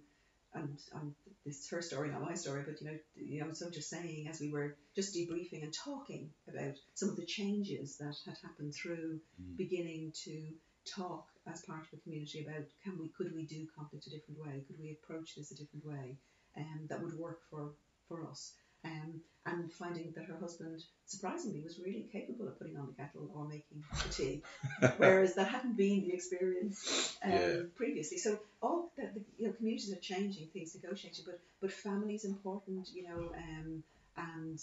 and, and this is her story not my story but you know you know so just saying as we were just debriefing and talking about some of the changes that had happened through Mm. beginning to talk as part of the community about can we could we do conflict a different way? Could we approach this a different way? Um, that would work for for us um, and finding that her husband surprisingly was really capable of putting on the kettle or making the tea whereas that hadn't been the experience um, Yeah. previously so all the, the you know communities are changing things negotiating but but family is important you know um, and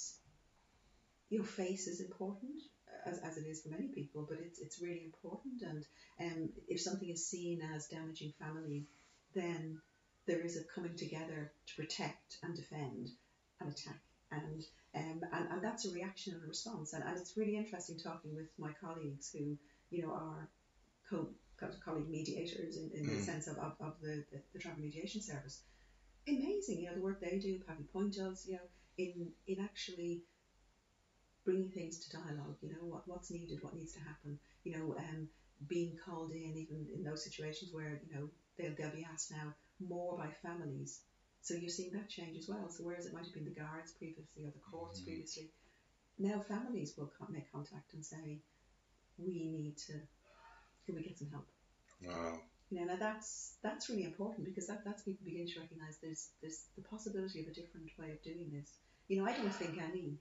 your face is important as, as it is for many people but it's, it's really important and um, if something is seen as damaging family then there is a coming together to protect and defend and attack and um, and, and that's a reaction and a response and, and it's really interesting talking with my colleagues who you know are co- co- colleague mediators in, in the Mm. sense of, of, of the, the, the travel mediation service amazing you know the work they do Pavee Point does you know in in actually bringing things to dialogue you know what, what's needed what needs to happen you know um, being called in even in those situations where you know they'll, they'll be asked now more by families so you're seeing that change as well so whereas it might have been the guards previously or the courts Mhm. previously now families will make contact and say we need to can we get some help Wow. you know, now that's that's really important because that, that's people begin to recognise there's there's the possibility of a different way of doing this. You know, I don't think any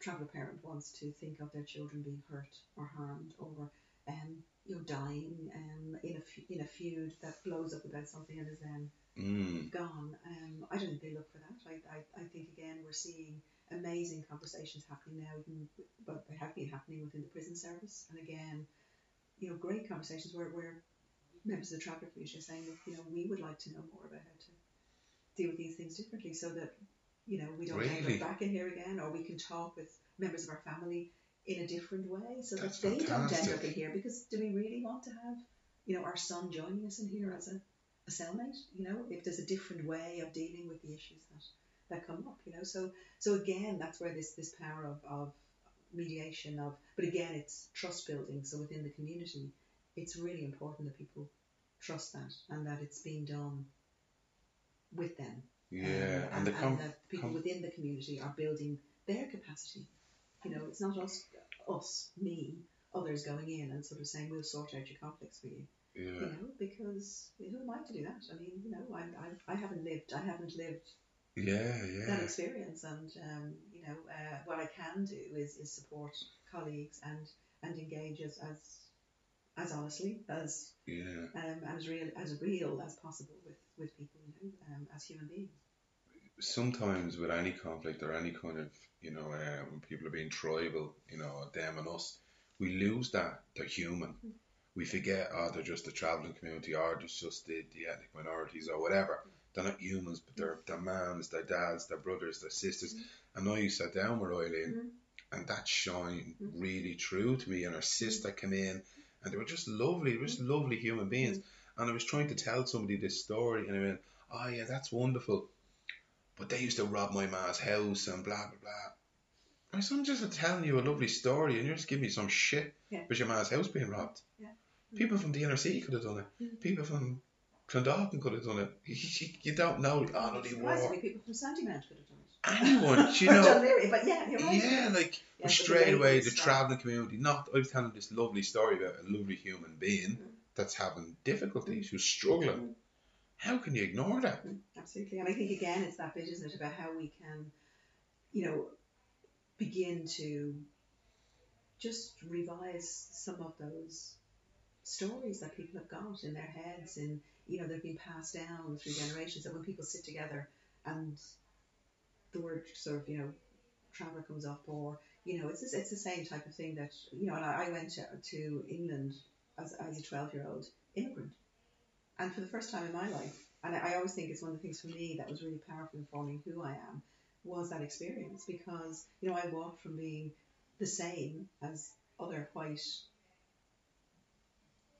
traveller parent wants to think of their children being hurt or harmed or um, you're dying um, in a fe- in a feud that blows up about something and is then Mm. gone. Um, I don't think they look for that. I, I, I think again we're seeing amazing conversations happening now, even but they have been happening within the prison service. And again, you know, great conversations where, where members of the traveller community are saying, you know, we would like to know more about how to deal with these things differently, so that you know we don't end Really? up back in here again, or we can talk with members of our family in a different way, so That's that they don't end up in here. Because do we really want to have, you know, our son joining us in here as a a cellmate, you know, if there's a different way of dealing with the issues that, that come up, you know. So so again, that's where this this power of, of mediation of, but again, it's trust building. So within the community, it's really important that people trust that and that it's being done with them. Yeah. um, and and, the com- that people com- within the community are building their capacity. You know, it's not us, us, me, others going in and sort of saying we'll sort out your conflicts for you yeah. you know, because who am I to do that? I mean, you know, I, I, I haven't lived, I haven't lived Yeah. that experience, and um, you know, uh, what I can do is, is support colleagues and and engage as as, as honestly as Yeah. um, as real as real as possible with with people, you know, um, as human beings. Sometimes with any conflict or any kind of you know uh, when people are being tribal you know them and us we lose that they're human. We forget oh they're just the travelling community or there's just the, the ethnic minorities or whatever. They're not humans but they're their moms their dads their brothers their sisters. And now you sat down with Eileen Mhm. and that shined Mhm. really true to me and her sister came in and they were just lovely just lovely human beings. And I was trying to tell somebody this story and I went oh yeah that's wonderful but they used to rob my ma's house and blah blah blah. My son just telling you a lovely story and you're just giving me some shit Yeah. with your ma's house being robbed. Yeah. People from the inner city could have done it. Mm. People from Clondalkin could have done it. You, you, don't know. Oh, no, they were. people from Sandymount could have done it. Anyone, you know. Leary, but yeah, you're right. Yeah, like Yeah, straight away the travelling community. Not I was telling this lovely story about a lovely human being Mm. that's having difficulties, who's struggling. Mm. How can you ignore that? Absolutely. And I think again it's that bit, isn't it, about how we can, you know, begin to just revise some of those stories that people have got in their heads and you know they've been passed down through generations that when people sit together and the word sort of you know traveller comes up or you know it's this- it's the same type of thing that you know and I, I went to, to England as, as a 12 year old immigrant and for the first time in my life and I, I always think it's one of the things for me that was really powerful in forming who I am was that experience because you know I walked from being the same as other white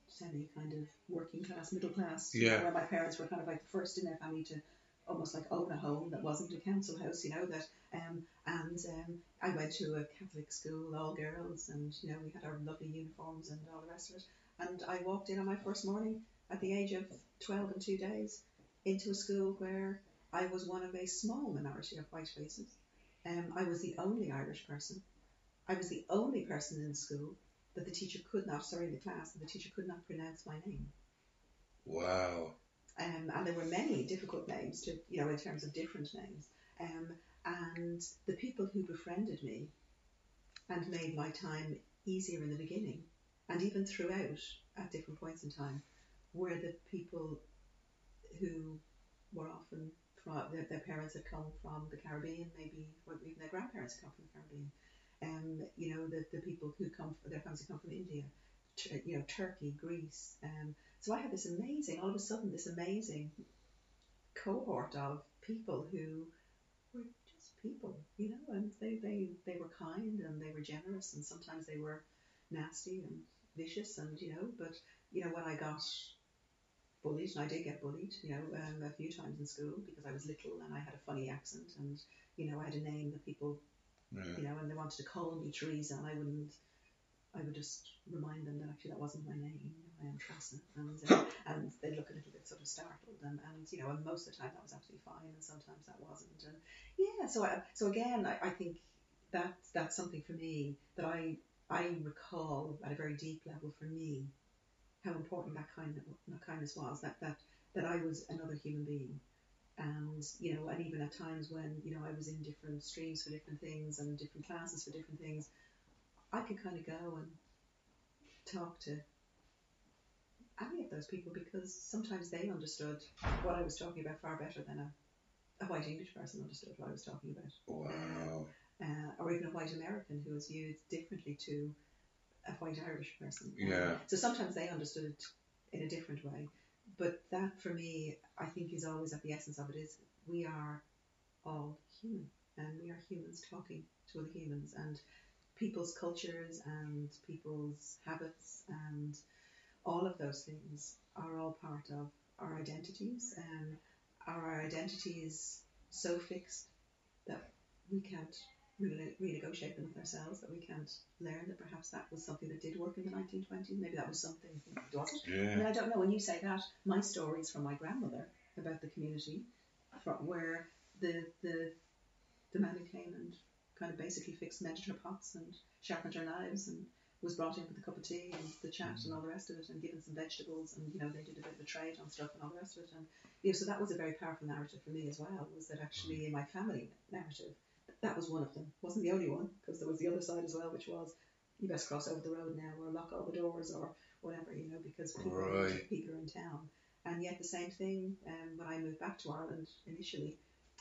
semi kind of working class middle class you know, Yeah. where my parents were kind of like the first in their family to almost like own a home that wasn't a council house you know that um, and um, I went to a Catholic school all girls and you know we had our lovely uniforms and all the rest of it and I walked in on my first morning at the age of 12 and two days into a school where I was one of a small minority of white faces. Um, I was the only Irish person. I was the only person in school that the teacher could not, sorry, in the class, that the teacher could not pronounce my name. Wow. Um, and there were many difficult names, to, you know, in terms of different names. Um, and the people who befriended me and made my time easier in the beginning, and even throughout at different points in time, were the people who were often from their, their parents had come from the Caribbean, maybe or even their grandparents come from the Caribbean. Um, you know, the, the people who come, their families come from India, Tur- you know, Turkey, Greece. Um, so I had this amazing, all of a sudden, this amazing cohort of people who were just people, you know, and they, they, they were kind and they were generous and sometimes they were nasty and vicious and, you know, but, you know, when I got bullied, and I did get bullied, you know, um, a few times in school because I was little and I had a funny accent and, you know, I had a name that people Yeah. you know, and they wanted to call me Teresa, and I wouldn't. I would just remind them that actually that wasn't my name. You know, I am Tressa, and uh, and they'd look a little bit sort of startled, and, and you know, and most of the time that was absolutely fine, and sometimes that wasn't, and yeah. So I, so again, I, I think that that's something for me that I I recall at a very deep level for me how important that kind of that kindness was. That that that I was another human being and you know, and even at times when you know I was in different streams for different things and different classes for different things, I could kind of go and talk to any of those people because sometimes they understood what I was talking about far better than a, a white English person understood what I was talking about, Wow. uh, or even a white American who was viewed differently to a white Irish person. Um, Yeah. so sometimes they understood it in a different way. But that for me, I think is always at the essence of it is we are all human and we are humans talking to other humans and people's cultures and people's habits and all of those things are all part of our identities and our identity is so fixed that we can't rene- renegotiate them with ourselves that we can't learn that perhaps that was something that did work in the 1920s maybe that was something wasn't. I mean, I don't know. When you say that, my story is from my grandmother about the community, from where the the the man who came and kind of basically fixed mended her pots and sharpened her knives and was brought in with a cup of tea and the chat and all the rest of it and given some vegetables and you know they did a bit of a trade on stuff and all the rest of it. And you know so that was a very powerful narrative for me as well was that actually in my family narrative that was one of them wasn't the only one because there was the other side as well which was you best cross over the road now or lock all the doors or whatever, you know, because people, Right. people are in town. And yet the same thing um, when I moved back to Ireland initially,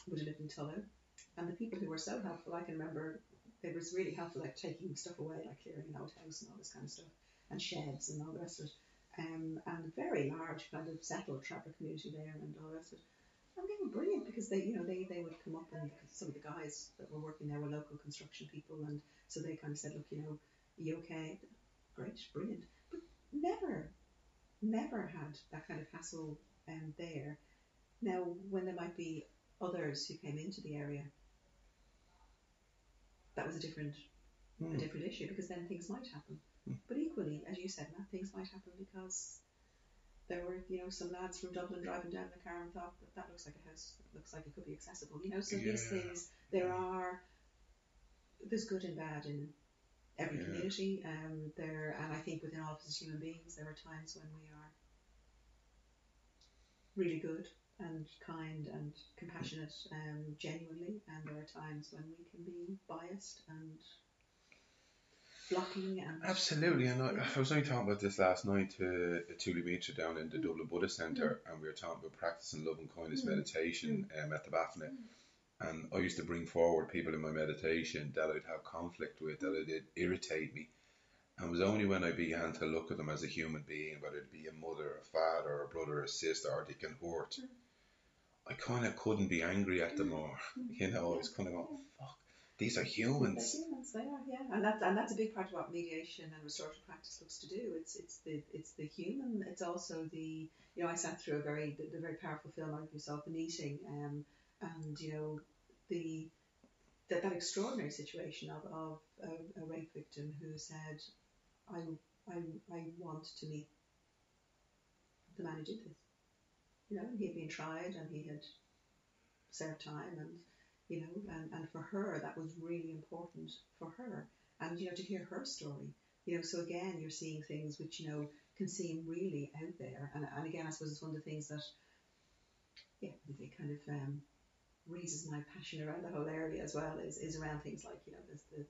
would have lived in Tullow. And the people who were so helpful, I can remember they was really helpful, like taking stuff away, like clearing an old house and all this kind of stuff, and sheds and all the rest of it. Um, and a very large kind of settled trapper community there and all the rest of it. And they were brilliant because they, you know, they, they would come up and some of the guys that were working there were local construction people, and so they kind of said, look, you know, you okay? Great, brilliant. But never, never had that kind of hassle um, there. Now, when there might be others who came into the area, that was a different a Hmm. different issue because then things might happen. Hmm. But equally, as you said, Matt, things might happen because there were you know some lads from Dublin driving down the car and thought that that looks like a house, that looks like it could be accessible. You know, so these things there are there's good and bad in every Yeah. community. Um, there and I think within all of us as human beings, there are times when we are really good and kind and compassionate, um, genuinely, and there are times when we can be biased and blocking and Absolutely, and I, I was only talking about this last night to uh, Tuli Mitra down in the mm. Dublin Buddhist Centre, mm. and we were talking about practicing love and kindness Mm. meditation mm. um, at the Bhavana. And I used to bring forward people in my meditation that I'd have conflict with, that it'd irritate me. And it was only when I began to look at them as a human being, whether it be a mother, a father, a brother, a sister, or they can hurt, Mm. I kind of couldn't be angry at them more. You know, I was kind of going, fuck, these are humans. They're humans, they are, yeah, and that's and that's a big part of what mediation and restorative practice looks to do. It's it's the it's the human. It's also the you know I sat through a very the, the very powerful film like you saw the meeting, um, and you know the that that extraordinary situation of of a, a rape victim who said, I I I want to meet the man who did this. You know, he had been tried and he had served time and you know, and, and for her that was really important for her. And you know, to hear her story. You know, so again you're seeing things which, you know, can seem really out there. And and again I suppose it's one of the things that yeah, it kind of um raises my passion around the whole area as well is, is around things like, you know, there's the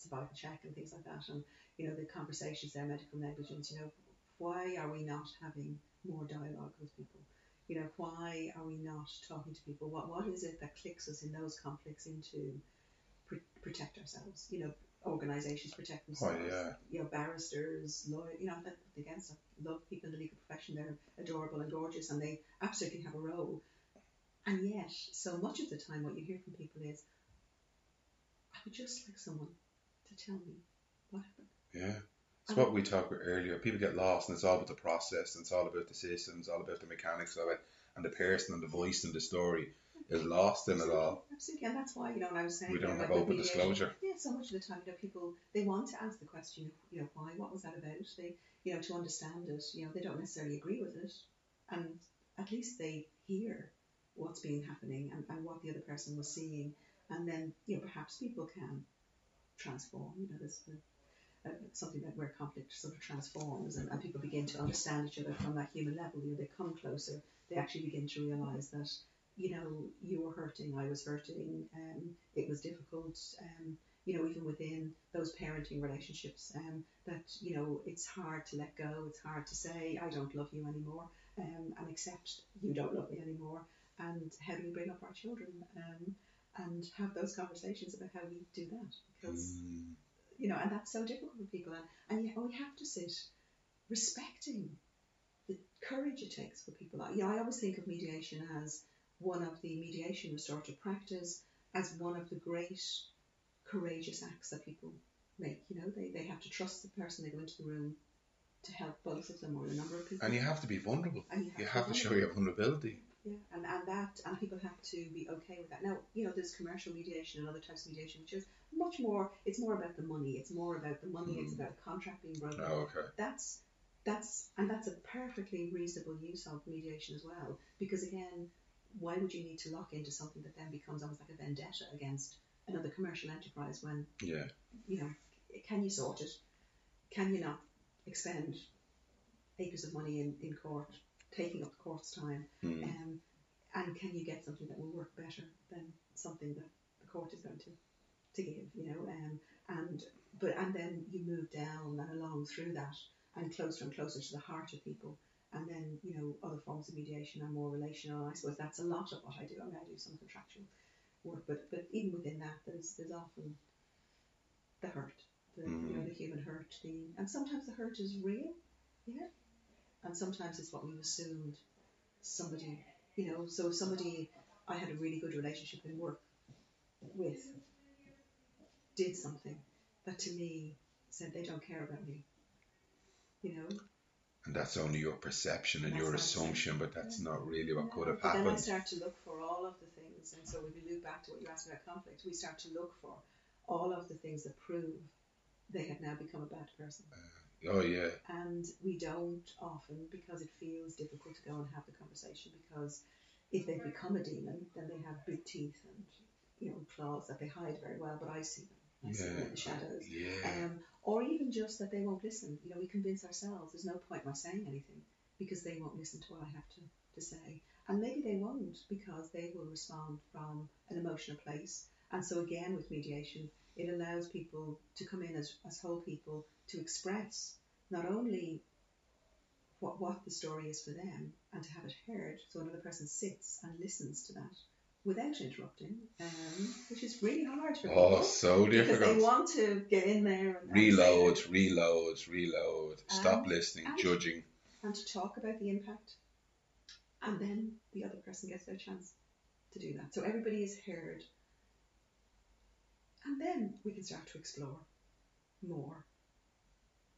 CervicalCheck and things like that and, you know, the conversations there, medical negligence, you know, why are we not having more dialogue with people? You know, why are we not talking to people? What what is it that clicks us in those conflicts into pr- protect ourselves? You know, organisations protect oh, themselves. Oh, yeah. You know, barristers, lawyers. You know, that I love people in the legal profession. They're adorable and gorgeous, and they absolutely have a role. And yet, so much of the time, what you hear from people is, "I would just like someone to tell me what happened." Yeah. It's what we talked about earlier. People get lost, and it's all about the process, and it's all about the systems, all about the mechanics of it, and the person and the voice and the story is lost in it all. Absolutely, and that's why you know I was saying We don't have open disclosure. Yeah, so much of the time, you know, people they want to ask the question, you know, why? What was that about? They, you know, to understand it. You know, they don't necessarily agree with it, and at least they hear what's been happening and, and what the other person was seeing, and then you know perhaps people can transform. You know, there's the, something that where conflict sort of transforms and, and people begin to understand each other from that human level. You know, they come closer. They actually begin to realise that you know, you were hurting, I was hurting, um, it was difficult, um, you know, even within those parenting relationships, um, that, you know, it's hard to let go, it's hard to say, I don't love you anymore, um, and accept you don't love me anymore, and how do we bring up our children, um, and have those conversations about how we do that, because, Mm. You know, and that's so difficult for people, and, and yet we have to sit respecting the courage it takes for people. You know, I always think of mediation as one of the mediation restorative practice as one of the great courageous acts that people make. You know, they, they have to trust the person they go into the room to help both of them or a number of people. And you have to be vulnerable. And You to have to show your vulnerability. And, that and people have to be okay with that. Now, you know, there's commercial mediation and other types of mediation, which is much more. It's more about the money. It's more about the money. It's Mm. about the contract being broken. Oh, okay. That's that's and that's a perfectly reasonable use of mediation as well. Because again, why would you need to lock into something that then becomes almost like a vendetta against another commercial enterprise when Yeah. you know, can you sort it? Can you not expend acres of money in, in court, taking up the court's time? Mm. Um, and can you get something that will work better than something that the court is going to, to give, you know? Um, and but and then you move down and along through that and closer and closer to the heart of people. And then, you know, other forms of mediation are more relational. I suppose that's a lot of what I do. I mean, I do some contractual work, but, but even within that, there's there's often the hurt, the you know Mm. the human hurt, the and sometimes the hurt is real, yeah, and sometimes it's what we've assumed somebody, you know. So somebody I had a really good relationship in work with did something that to me said they don't care about me, you know, And that's only your perception and That's your assumption, but that's not really what could No, have but Then I start to look for all of the things, and so when we loop back to what you asked about conflict, we start to look for all of the things that prove they have now become a bad person. Uh, Oh yeah. And we don't often because it feels difficult to go and have the conversation because if they become a demon, then they have big teeth and you know claws that they hide very well, but I see them. I see them in the shadows. Yeah. Um, or even just that they won't listen. You know, we convince ourselves there's no point in my saying anything because they won't listen to what I have to, to say. And maybe they won't because they will respond from an emotional place. And so again with mediation, it allows people to come in as, as whole people to express not only what, what the story is for them and to have it heard. So another person sits and listens to that without interrupting, um, which is really hard for people. Oh, so because they want to get in there and, and Reload, reload, reload. Stop And- listening, and- judging. and to talk about the impact. And then the other person gets their chance to do that. So everybody is heard. And then we can start to explore more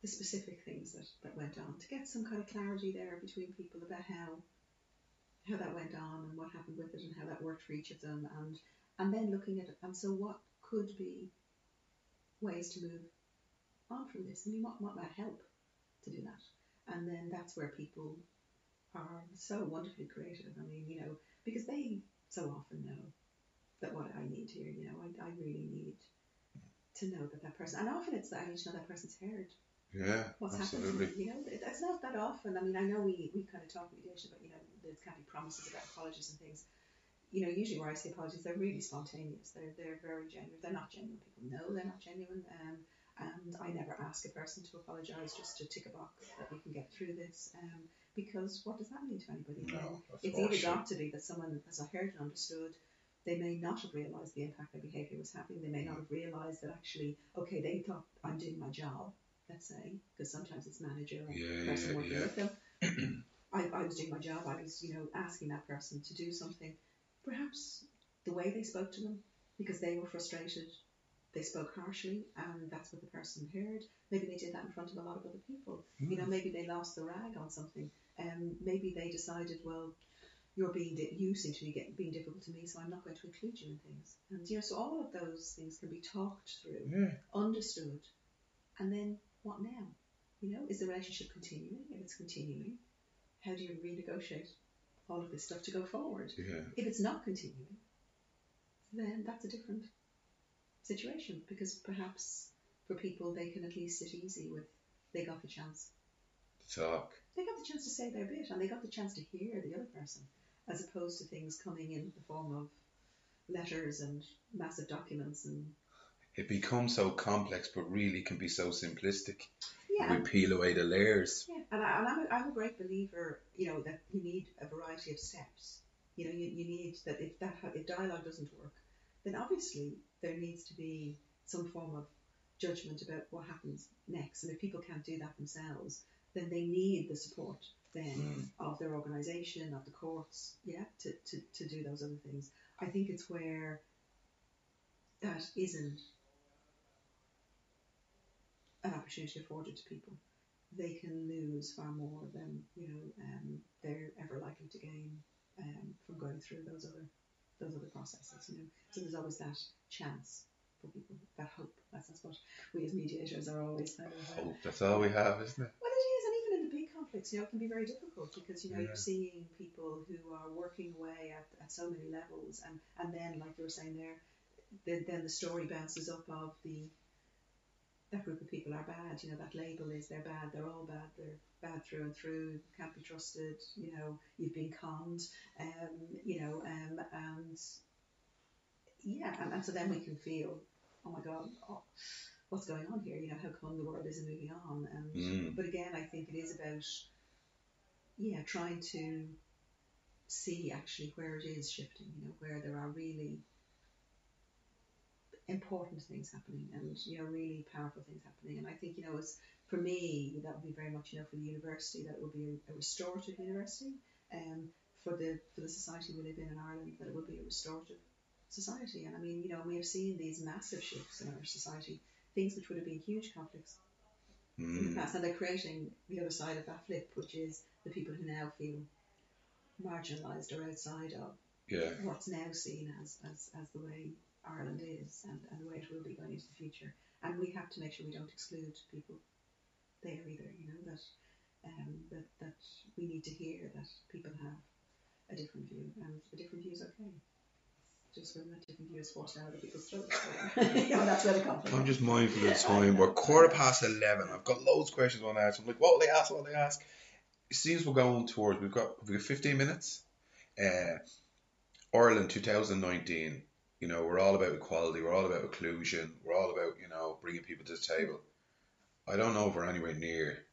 the specific things that, that went on to get some kind of clarity there between people about how how that went on and what happened with it and how that worked for each of them and and then looking at it and so what could be ways to move on from this? I mean what, what might help to do that? and then that's where people are so wonderfully creative. I mean, you know, because they so often know that what I need here, you know, I, I really need to know that that person, and often it's that I need to know that person's heard Yeah, what's absolutely. happening. You know, it's not that often. I mean, I know we, we kind of talk mediation, but you know, there can't be promises about apologies and things. You know, usually where I say apologies, they're really spontaneous. They're they're very genuine. They're not genuine. People know they're not genuine. Um, and I never ask a person to apologise just to tick a box that we can get through this. Um, because what does that mean to anybody? No, it's either got to be that someone has heard and understood. They may not have realised the impact their behaviour was having. They may not have realised that actually, okay, they thought I'm doing my job. Let's say, because sometimes it's manager or Yeah, person working yeah. with them. I, I was doing my job. I was, you know, asking that person to do something. Perhaps the way they spoke to them, because they were frustrated, they spoke harshly, and that's what the person heard. Maybe they did that in front of a lot of other people. You know, maybe they lost the rag on something. Um, maybe they decided, well, you're being di- you seem to be getting being difficult to me, so I'm not going to include you in things. And you know, so all of those things can be talked through Yeah. understood, and then what now? You know, is the relationship continuing? If it's continuing, how do you renegotiate all of this stuff to go forward? Yeah. If it's not continuing, then that's a different situation because perhaps for people they can at least sit easy with they got the chance. To talk. They got the chance to say their bit and they got the chance to hear the other person as opposed to things coming in the form of letters and massive documents and It becomes so complex, but really can be so simplistic. yeah, We peel away the layers. Yeah, and, I, and I'm, a, I'm a great believer, you know, that you need a variety of steps. You know, you, you need that if that if dialogue doesn't work, then obviously there needs to be some form of judgment about what happens next. And if people can't do that themselves, then they need the support then of their organisation, of the courts, yeah, to, to, to do those other things. I think it's where that isn't an opportunity afforded to people they can lose far more than you know um, they're ever likely to gain um, from going through those other those other processes. You know, so there's always that chance for people, that hope. That's, that's what we as mediators are always kind of. Uh, Hope. That's all we have, isn't it? well, it is, and even in the big conflicts, you know, it can be very difficult because you know Yeah. you're seeing people who are working away at, at so many levels, and and then like you were saying there, then then the story bounces up of the that group of people are bad. You know, that label is they're bad. They're all bad. They're bad through and through. Can't be trusted. You know, you've been conned. Um, you know, um, and yeah, and, and so then we can feel, oh my God, oh, what's going on here? You know, how come the world isn't moving on? And Mm. but again, I think it is about yeah, trying to see actually where it is shifting. You know, where there are really important things happening and you know really powerful things happening. And I think you know, as for me, that would be very much you know for the university that it would be a, a restorative university. Um, for the for the society we live in in Ireland, that it would be a restorative society. And I mean, you know, we have seen these massive shifts in our society, things which would have been huge conflicts in the Mm. past, and they're creating the other side of that flip, which is the people who now feel marginalised or outside of Yeah. what's now seen as, as, as the way Ireland is and, and the way it will be going into the future. And we have to make sure we don't exclude people there either. You know that um, that that we need to hear that people have a different view, and a different view is okay. Just different view is forced out of people's throats, you know, that's where they come from. I'm just mindful of the time. We're quarter past eleven. I've got loads of questions I want to ask. I'm like, what will they ask? What will they ask? It seems we're going towards. We've got we've got 15 minutes. Uh, Ireland 2019. You know, we're all about equality. We're all about inclusion. We're all about you know bringing people to the table. I don't know if we're anywhere near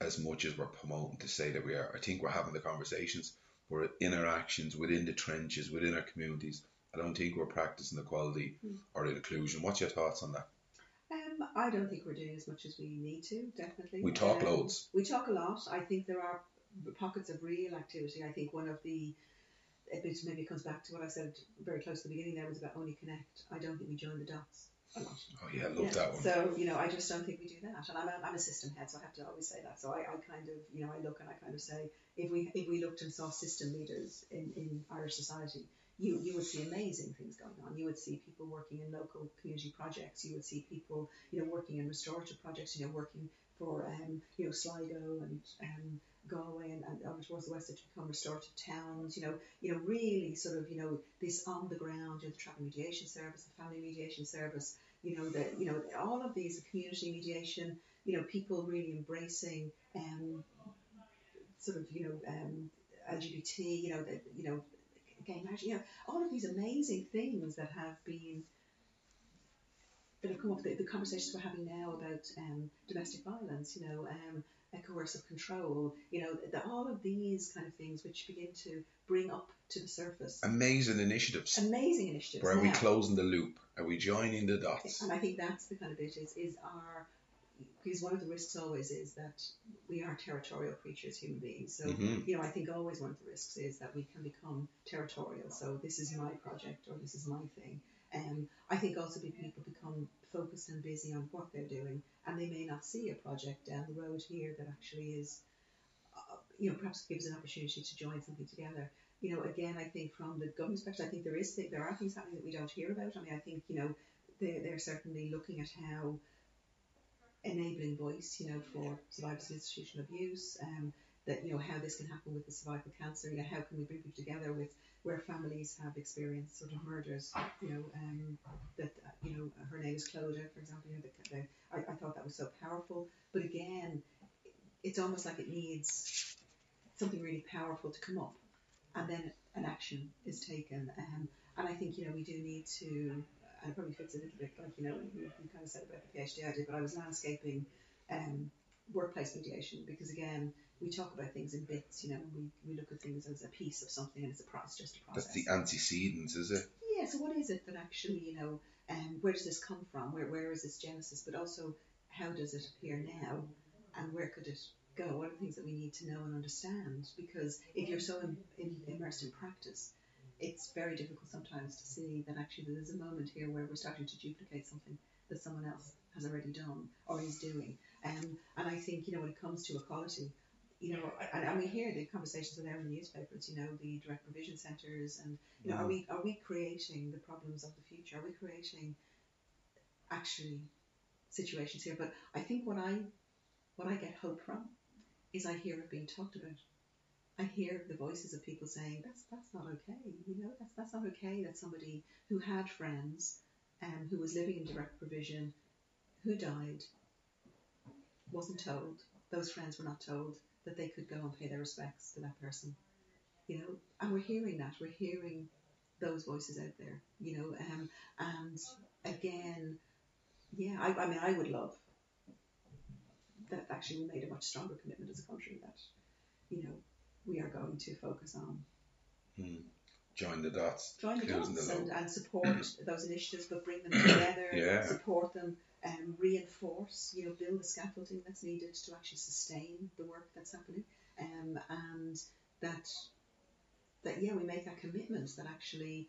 as much as we're promoting to say that we are. I think we're having the conversations. We're in our actions within the trenches, within our communities. I don't think we're practicing equality Mm. or inclusion. What's your thoughts on that? Um, I don't think we're doing as much as we need to. Definitely, We talk Um, loads. We talk a lot. I think there are pockets of real activity. I think one of the it maybe comes back to what I said very close to the beginning. There was about only connect. I don't think we join the dots a lot. Oh yeah, I love Yeah, that one. So you know, I just don't think we do that, and I'm a, I'm a system head, so I have to always say that. So I, I kind of you know I look and I kind of say if we if we looked and saw system leaders in, in Irish society, you you would see amazing things going on. You would see people working in local community projects. You would see people you know working in restorative projects. You know working for um you know Sligo and um Galway and, and over towards the west to become restorative towns. You know you know really sort of you know this on the ground. You know the traffic mediation service, the family mediation service you know the you know all of these community mediation you know people really embracing um sort of you know um LGBT you know the you know gay marriage you know all of these amazing things that have been that have come up the, the conversations we're having now about um domestic violence you know um coercive control you know the, all of these kind of things which begin to bring up to the surface Amazing initiatives. amazing initiatives But are we closing the loop? Are we joining the dots? And I think that's the kind of bit is, is our because one of the risks always is that we are territorial creatures, human beings. So Mhm. you know, I think always one of the risks is that we can become territorial. So this is my project or this is my thing. Um, I think also people become focused and busy on what they're doing, and they may not see a project down the road here that actually is, uh, you know, perhaps gives an opportunity to join something together. You know, again, I think from the government perspective, I think there is there are things happening that we don't hear about. I mean, I think you know they're, they're certainly looking at how enabling voice, you know, for survivors of institutional abuse, um, that you know how this can happen with the cervical cancer. You know, how can we bring people together with where families have experienced sort of murders. You know, um, that uh, you know her name is Clodagh, for example. You know, the, the, I, I thought that was so powerful. But again, it's almost like it needs something really powerful to come up, and then an action is taken. Um, and I think you know we do need to and it probably fits a little bit like you know you, you kind of said about the PhD I did, but I was landscaping um, workplace mediation because again we talk about things in bits, you know, we, we look at things as a piece of something and it's a process, just a process. That's the antecedents, is it? yeah. So what is it that actually you know, um, where does this come from? Where where is this genesis? But also how does it appear now, and where could it go? What are the things that we need to know and understand? Because if you're so in, in, immersed in practice, it's very difficult sometimes to see that actually there's a moment here where we're starting to duplicate something that someone else has already done or is doing. Um, and I think, you know, when it comes to equality, you know, and, and we hear the conversations in the newspapers, you know, the direct provision centres and, you know, are we, are we creating the problems of the future? Are we creating actually situations here? But I think what I, what I get hope from is I hear it being talked about. I hear the voices of people saying that's that's not okay. You know, that's that's not okay that somebody who had friends and who was living in direct provision, who died, wasn't told. Those friends were not told that they could go and pay their respects to that person. You know, and we're hearing that. We're hearing those voices out there. You know, um, and again, yeah, I, I mean, I would love that actually we made a much stronger commitment as a country that, you know, we are going to focus on Hmm. Join the dots. join the dots the and, and support those initiatives, but bring them together, Yeah. support them, um, reinforce, you know, build the scaffolding that's needed to actually sustain the work that's happening, um, and that that yeah, we make that commitment that actually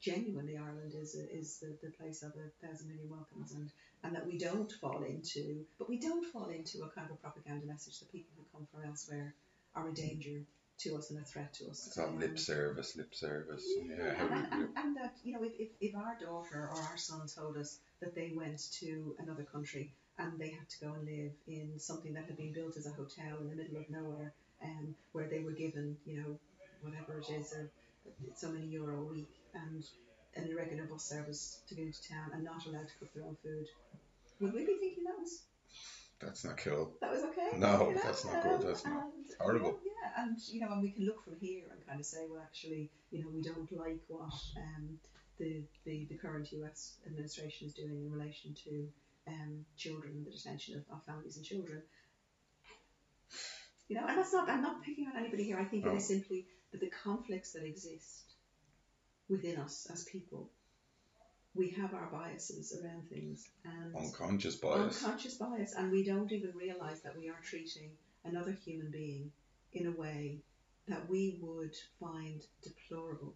genuinely Ireland is is the, the place of a thousand million welcomes, and and that we don't fall into, but we don't fall into a kind of a propaganda message that people who come from elsewhere are a danger to us and a threat to us. It's all Um, lip service, lip service. Yeah. yeah, and, and, and that you know, if, if, if our daughter or our son told us that they went to another country and they had to go and live in something that had been built as a hotel in the middle of nowhere, um, where they were given, you know, whatever it is, or so many euro a week, and an irregular bus service to go into town, and not allowed to cook their own food. Would we be thinking that was That's not cool. that was okay? No, that's not good, that's not- and, horrible. Yeah, yeah, and you know, and we can look from here and kind of say, well, actually, you know, we don't like what um, the, the the current U.S. administration is doing in relation to um, children and the detention of, of families and children. You know, and that's not. I'm not picking on anybody here. I think No. it is simply that the conflicts that exist within us as people, we have our biases around things, and Unconscious bias. unconscious bias, and we don't even realize that we are treating another human being in a way that we would find deplorable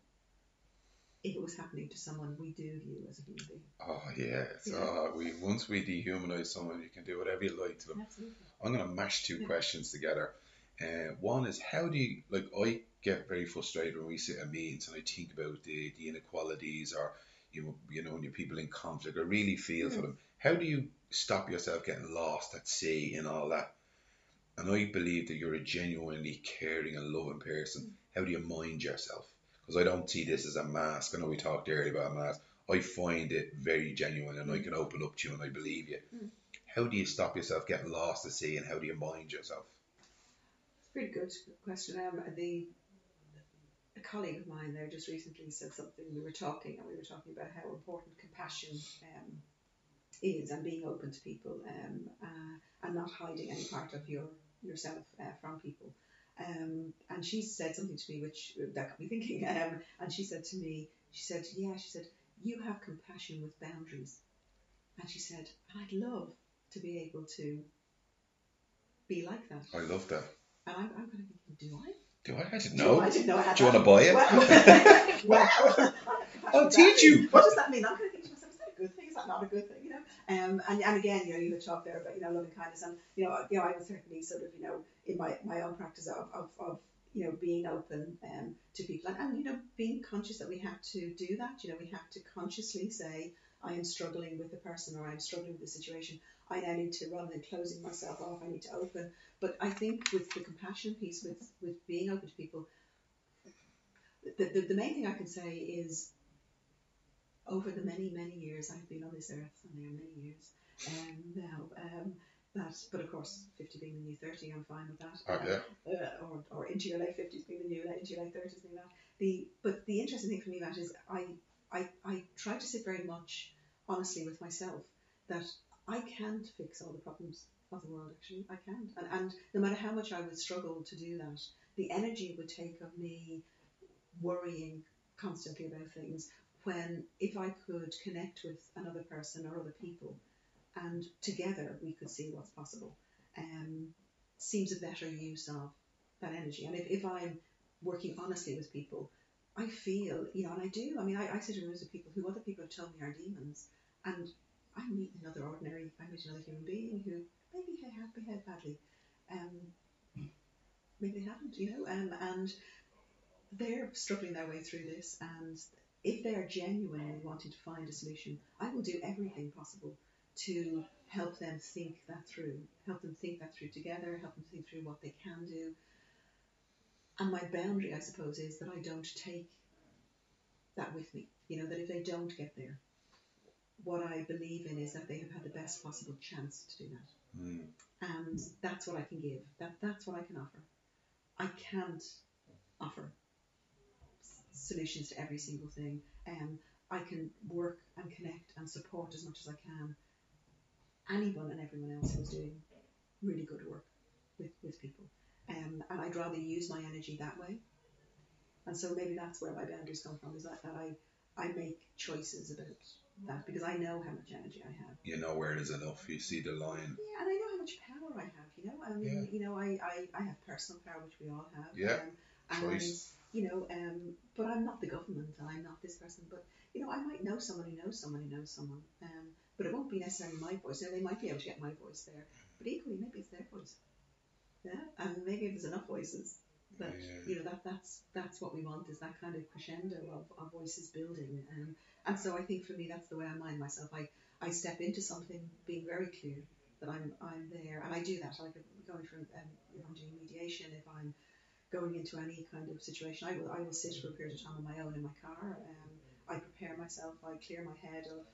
if it was happening to someone we do view as a human being. Oh yeah. It's, Yeah. uh, we once we dehumanize someone, you can do whatever you like to them. Absolutely. I'm gonna mash two Yeah. questions together. Uh, one is how do you like? I get very frustrated when we sit at meetings and I think about the, the inequalities or you you know when you people in conflict. I really feel for Mm. them. How do you stop yourself getting lost at sea and all that? And I believe that you're a genuinely caring and loving person. How do you mind yourself? Because I don't see this as a mask. I know we talked earlier about a mask. I find it very genuine and I can open up to you and I believe you. Mm. How do you stop yourself getting lost at sea and how do you mind yourself? It's a pretty good question. Um, the a colleague of mine there just recently said something. We were talking, and we were talking about how important compassion um, is, and being open to people, um, uh, and not hiding any part of your yourself uh, from people. Um, and she said something to me which that got me thinking. Um, and she said to me, she said, "Yeah," she said, "You have compassion with boundaries." And she said, "And I'd love to be able to be like that." I love that. And I'm, I'm kind of thinking, do I? Do I? I didn't Do know. I didn't know I had Do you want to buy it? Well, well, I'll teach you. What does that mean? I'm going to myself, is that a good thing? Is that not a good thing? You know. Um, and, and again, you know, you had talked there about you know loving kindness, and you know, you know, I was certainly sort of you know in my, my own practice of, of, of you know being open um, to people, and, and you know being conscious that we have to do that. You know, we have to consciously say, I am struggling with the person, or I'm struggling with the situation. I now need to, rather than closing myself off, I need to open. But I think with the compassion piece, with with being open to people, the, the, the main thing I can say is over the many, many years I've been on this earth, and they are many years um, now, um, that, but of course, 50 being the new 30, I'm fine with that. Oh, Um, yeah. uh, or, or into your late 50s being the new, into your late 30s being that. The, but the interesting thing for me, Matt, is I, I, I try to sit very much honestly with myself that I can't fix all the problems of the world, actually. I can't. And, and no matter how much I would struggle to do that, the energy it would take of me worrying constantly about things when if I could connect with another person or other people and together we could see what's possible um, seems a better use of that energy. And if, if I'm working honestly with people, I feel, you know, and I do, I mean, I, I sit in rooms with people who other people have told me are demons, and I meet another ordinary, I meet another human being who maybe they have behaved badly, um, maybe they haven't, you know, um, and they're struggling their way through this, and if they are genuinely wanting to find a solution, I will do everything possible to help them think that through, help them think that through together, help them think through what they can do. And my boundary, I suppose, is that I don't take that with me. You know, that if they don't get there, what I believe in is that they have had the best possible chance to do that. Mm. And that's what I can give. That that's what I can offer. I can't offer solutions to every single thing. Um, I can work and connect and support as much as I can anyone and everyone else who's doing really good work with, with people. Um, and I'd rather use my energy that way. And so maybe that's where my boundaries come from, is that, that I, I make choices about that because I know how much energy I have. You know where it is enough. You see the line. Yeah, and I know how much power I have, you know. I mean, you know, I, I, I have personal power, which we all have. Yeah, Um, and, you know, um, but I'm not the government and I'm not this person. But, you know, I might know someone who knows someone who knows someone. Um, but it won't be necessarily my voice. Now, they might be able to get my voice there. But equally, maybe it's their voice. Yeah, and maybe if there's enough voices that Yeah. you know that that's that's what we want is that kind of crescendo of, of voices building um, and so I think for me that's the way I mind myself I, I step into something being very clear that I'm I'm there, and I do that. Like going from um, if I'm doing mediation, if I'm going into any kind of situation, I will I will sit for a period of time on my own in my car. Um, I prepare myself. I clear my head of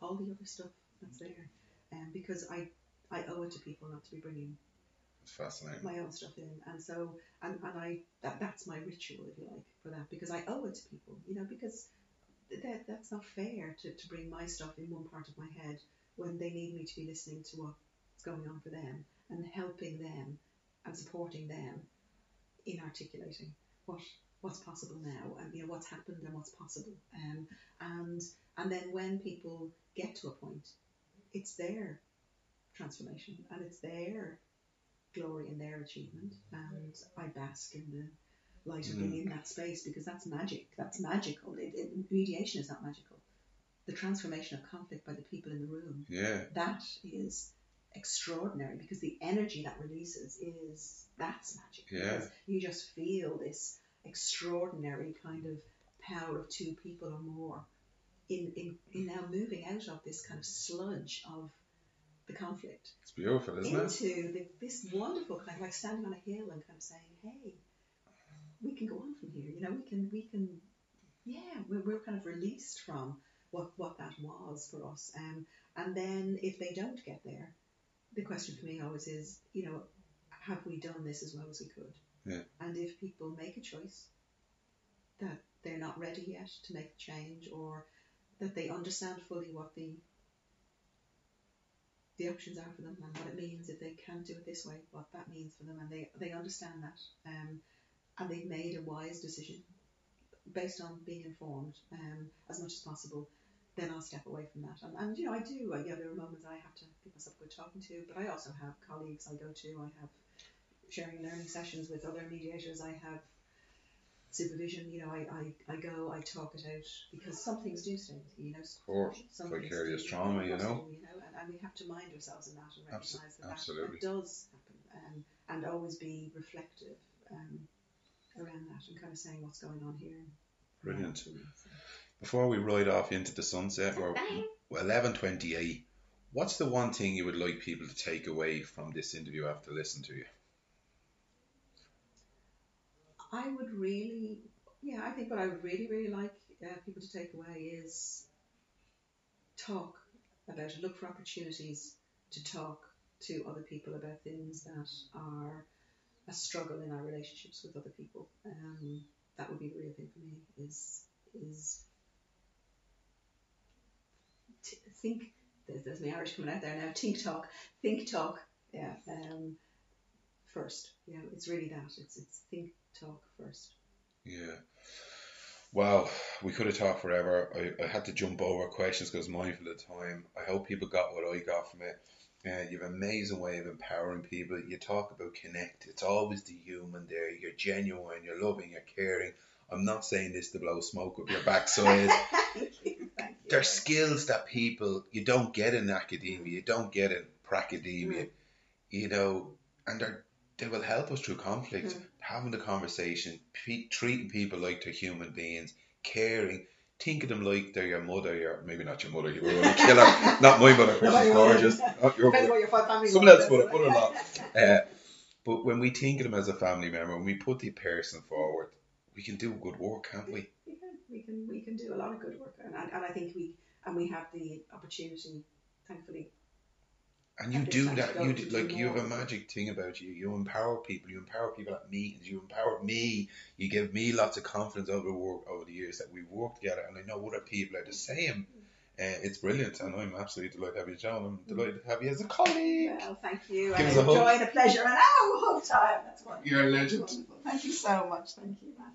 all the other stuff that's there, um, because I I owe it to people not to be bringing It's fascinating. my own stuff in, and so and, and I that that's my ritual if you like for that because I owe it to people, you know, because that that's not fair to, to bring my stuff in one part of my head when they need me to be listening to what's going on for them and helping them and supporting them in articulating what what's possible now and you know what's happened and what's possible um, and and then when people get to a point it's their transformation and it's their glory in their achievement and I bask in the light of being mm-hmm. in that space because that's magic that's magical it, it, mediation is not magical the transformation of conflict by the people in the room Yeah. that is extraordinary because the energy that releases is that's magic. Yeah. You just feel this extraordinary kind of power of two people or more in, in, in now moving out of this kind of sludge of the conflict It's beautiful, isn't it? into the, this wonderful kind of like standing on a hill and kind of saying, hey, we can go on from here. You know, we can, we can, yeah, we're, we're kind of released from what, what that was for us. Um, and then if they don't get there, the question for me always is, you know, have we done this as well as we could? Yeah. And if people make a choice that they're not ready yet to make change or that they understand fully what the the options are for them and what it means if they can't do it this way, what that means for them, and they, they understand that, um, and they've made a wise decision based on being informed um, as much as possible. Then I'll step away from that, and, and you know I do. uh, Yeah, there are moments I have to give myself good talking to, but I also have colleagues I go to. I have sharing learning sessions with other mediators. I have supervision. You know, I, I, I go, I talk it out because some things do stay with you. You know, Of course. some things Vicarious do- trauma, you know. do, you know, and, and we have to mind ourselves in that and Abso- recognise that, that absolutely. that does happen, um, and always be reflective um, around that and kind of saying what's going on here. Brilliant. So, Before we ride off into the sunset, we're eleven twenty eight. What's the one thing you would like people to take away from this interview after listening to you? I would really, yeah, I think what I would really, really like uh, people to take away is talk about it. Look for opportunities to talk to other people about things that are a struggle in our relationships with other people. Um, that would be the real thing for me. Is is t- think. There's, there's my Irish coming out there now. Think talk. Think talk. Yeah. Um, first. Yeah, it's really that. It's it's think talk first. Yeah. Wow, we could have talked forever. I, I had to jump over questions because mindful of time. I hope people got what I got from it. Uh, you have an amazing way of empowering people. You talk about connect. It's always the human there. You're genuine. You're loving. You're caring. I'm not saying this to blow smoke up your backside. Thank you. Thank you. There's skills that people you don't get in academia. You don't get in pracademia. You know, and they're they will help us through conflict, Mm. Having the conversation, pe- treating people like they're human beings, caring, think of them like they're your mother, your maybe not your mother, you were a killer, not my mother, because she's gorgeous, not your Depends mother. your Someone else would have put it? her Uh, but when we think of them as a family member, when we put the person forward, we can do good work, can't we? we can, we can, we can do a lot of good work, and, and, and I think we and we have the opportunity, thankfully. And you do that. You to do, do like you have a magic thing about you. You empower people. You empower people at meetings. You empower me. You give me lots of confidence over the work over the years that we've worked together. And I know other people are the same. Uh, it's brilliant, and I'm absolutely delighted to have you, John. I'm delighted to have you as a colleague. Well, thank you. Give and us a hug. enjoyed a pleasure, and oh, hug time. That's wonderful. You're a legend. wonderful. Thank you so much. Thank you, Matt.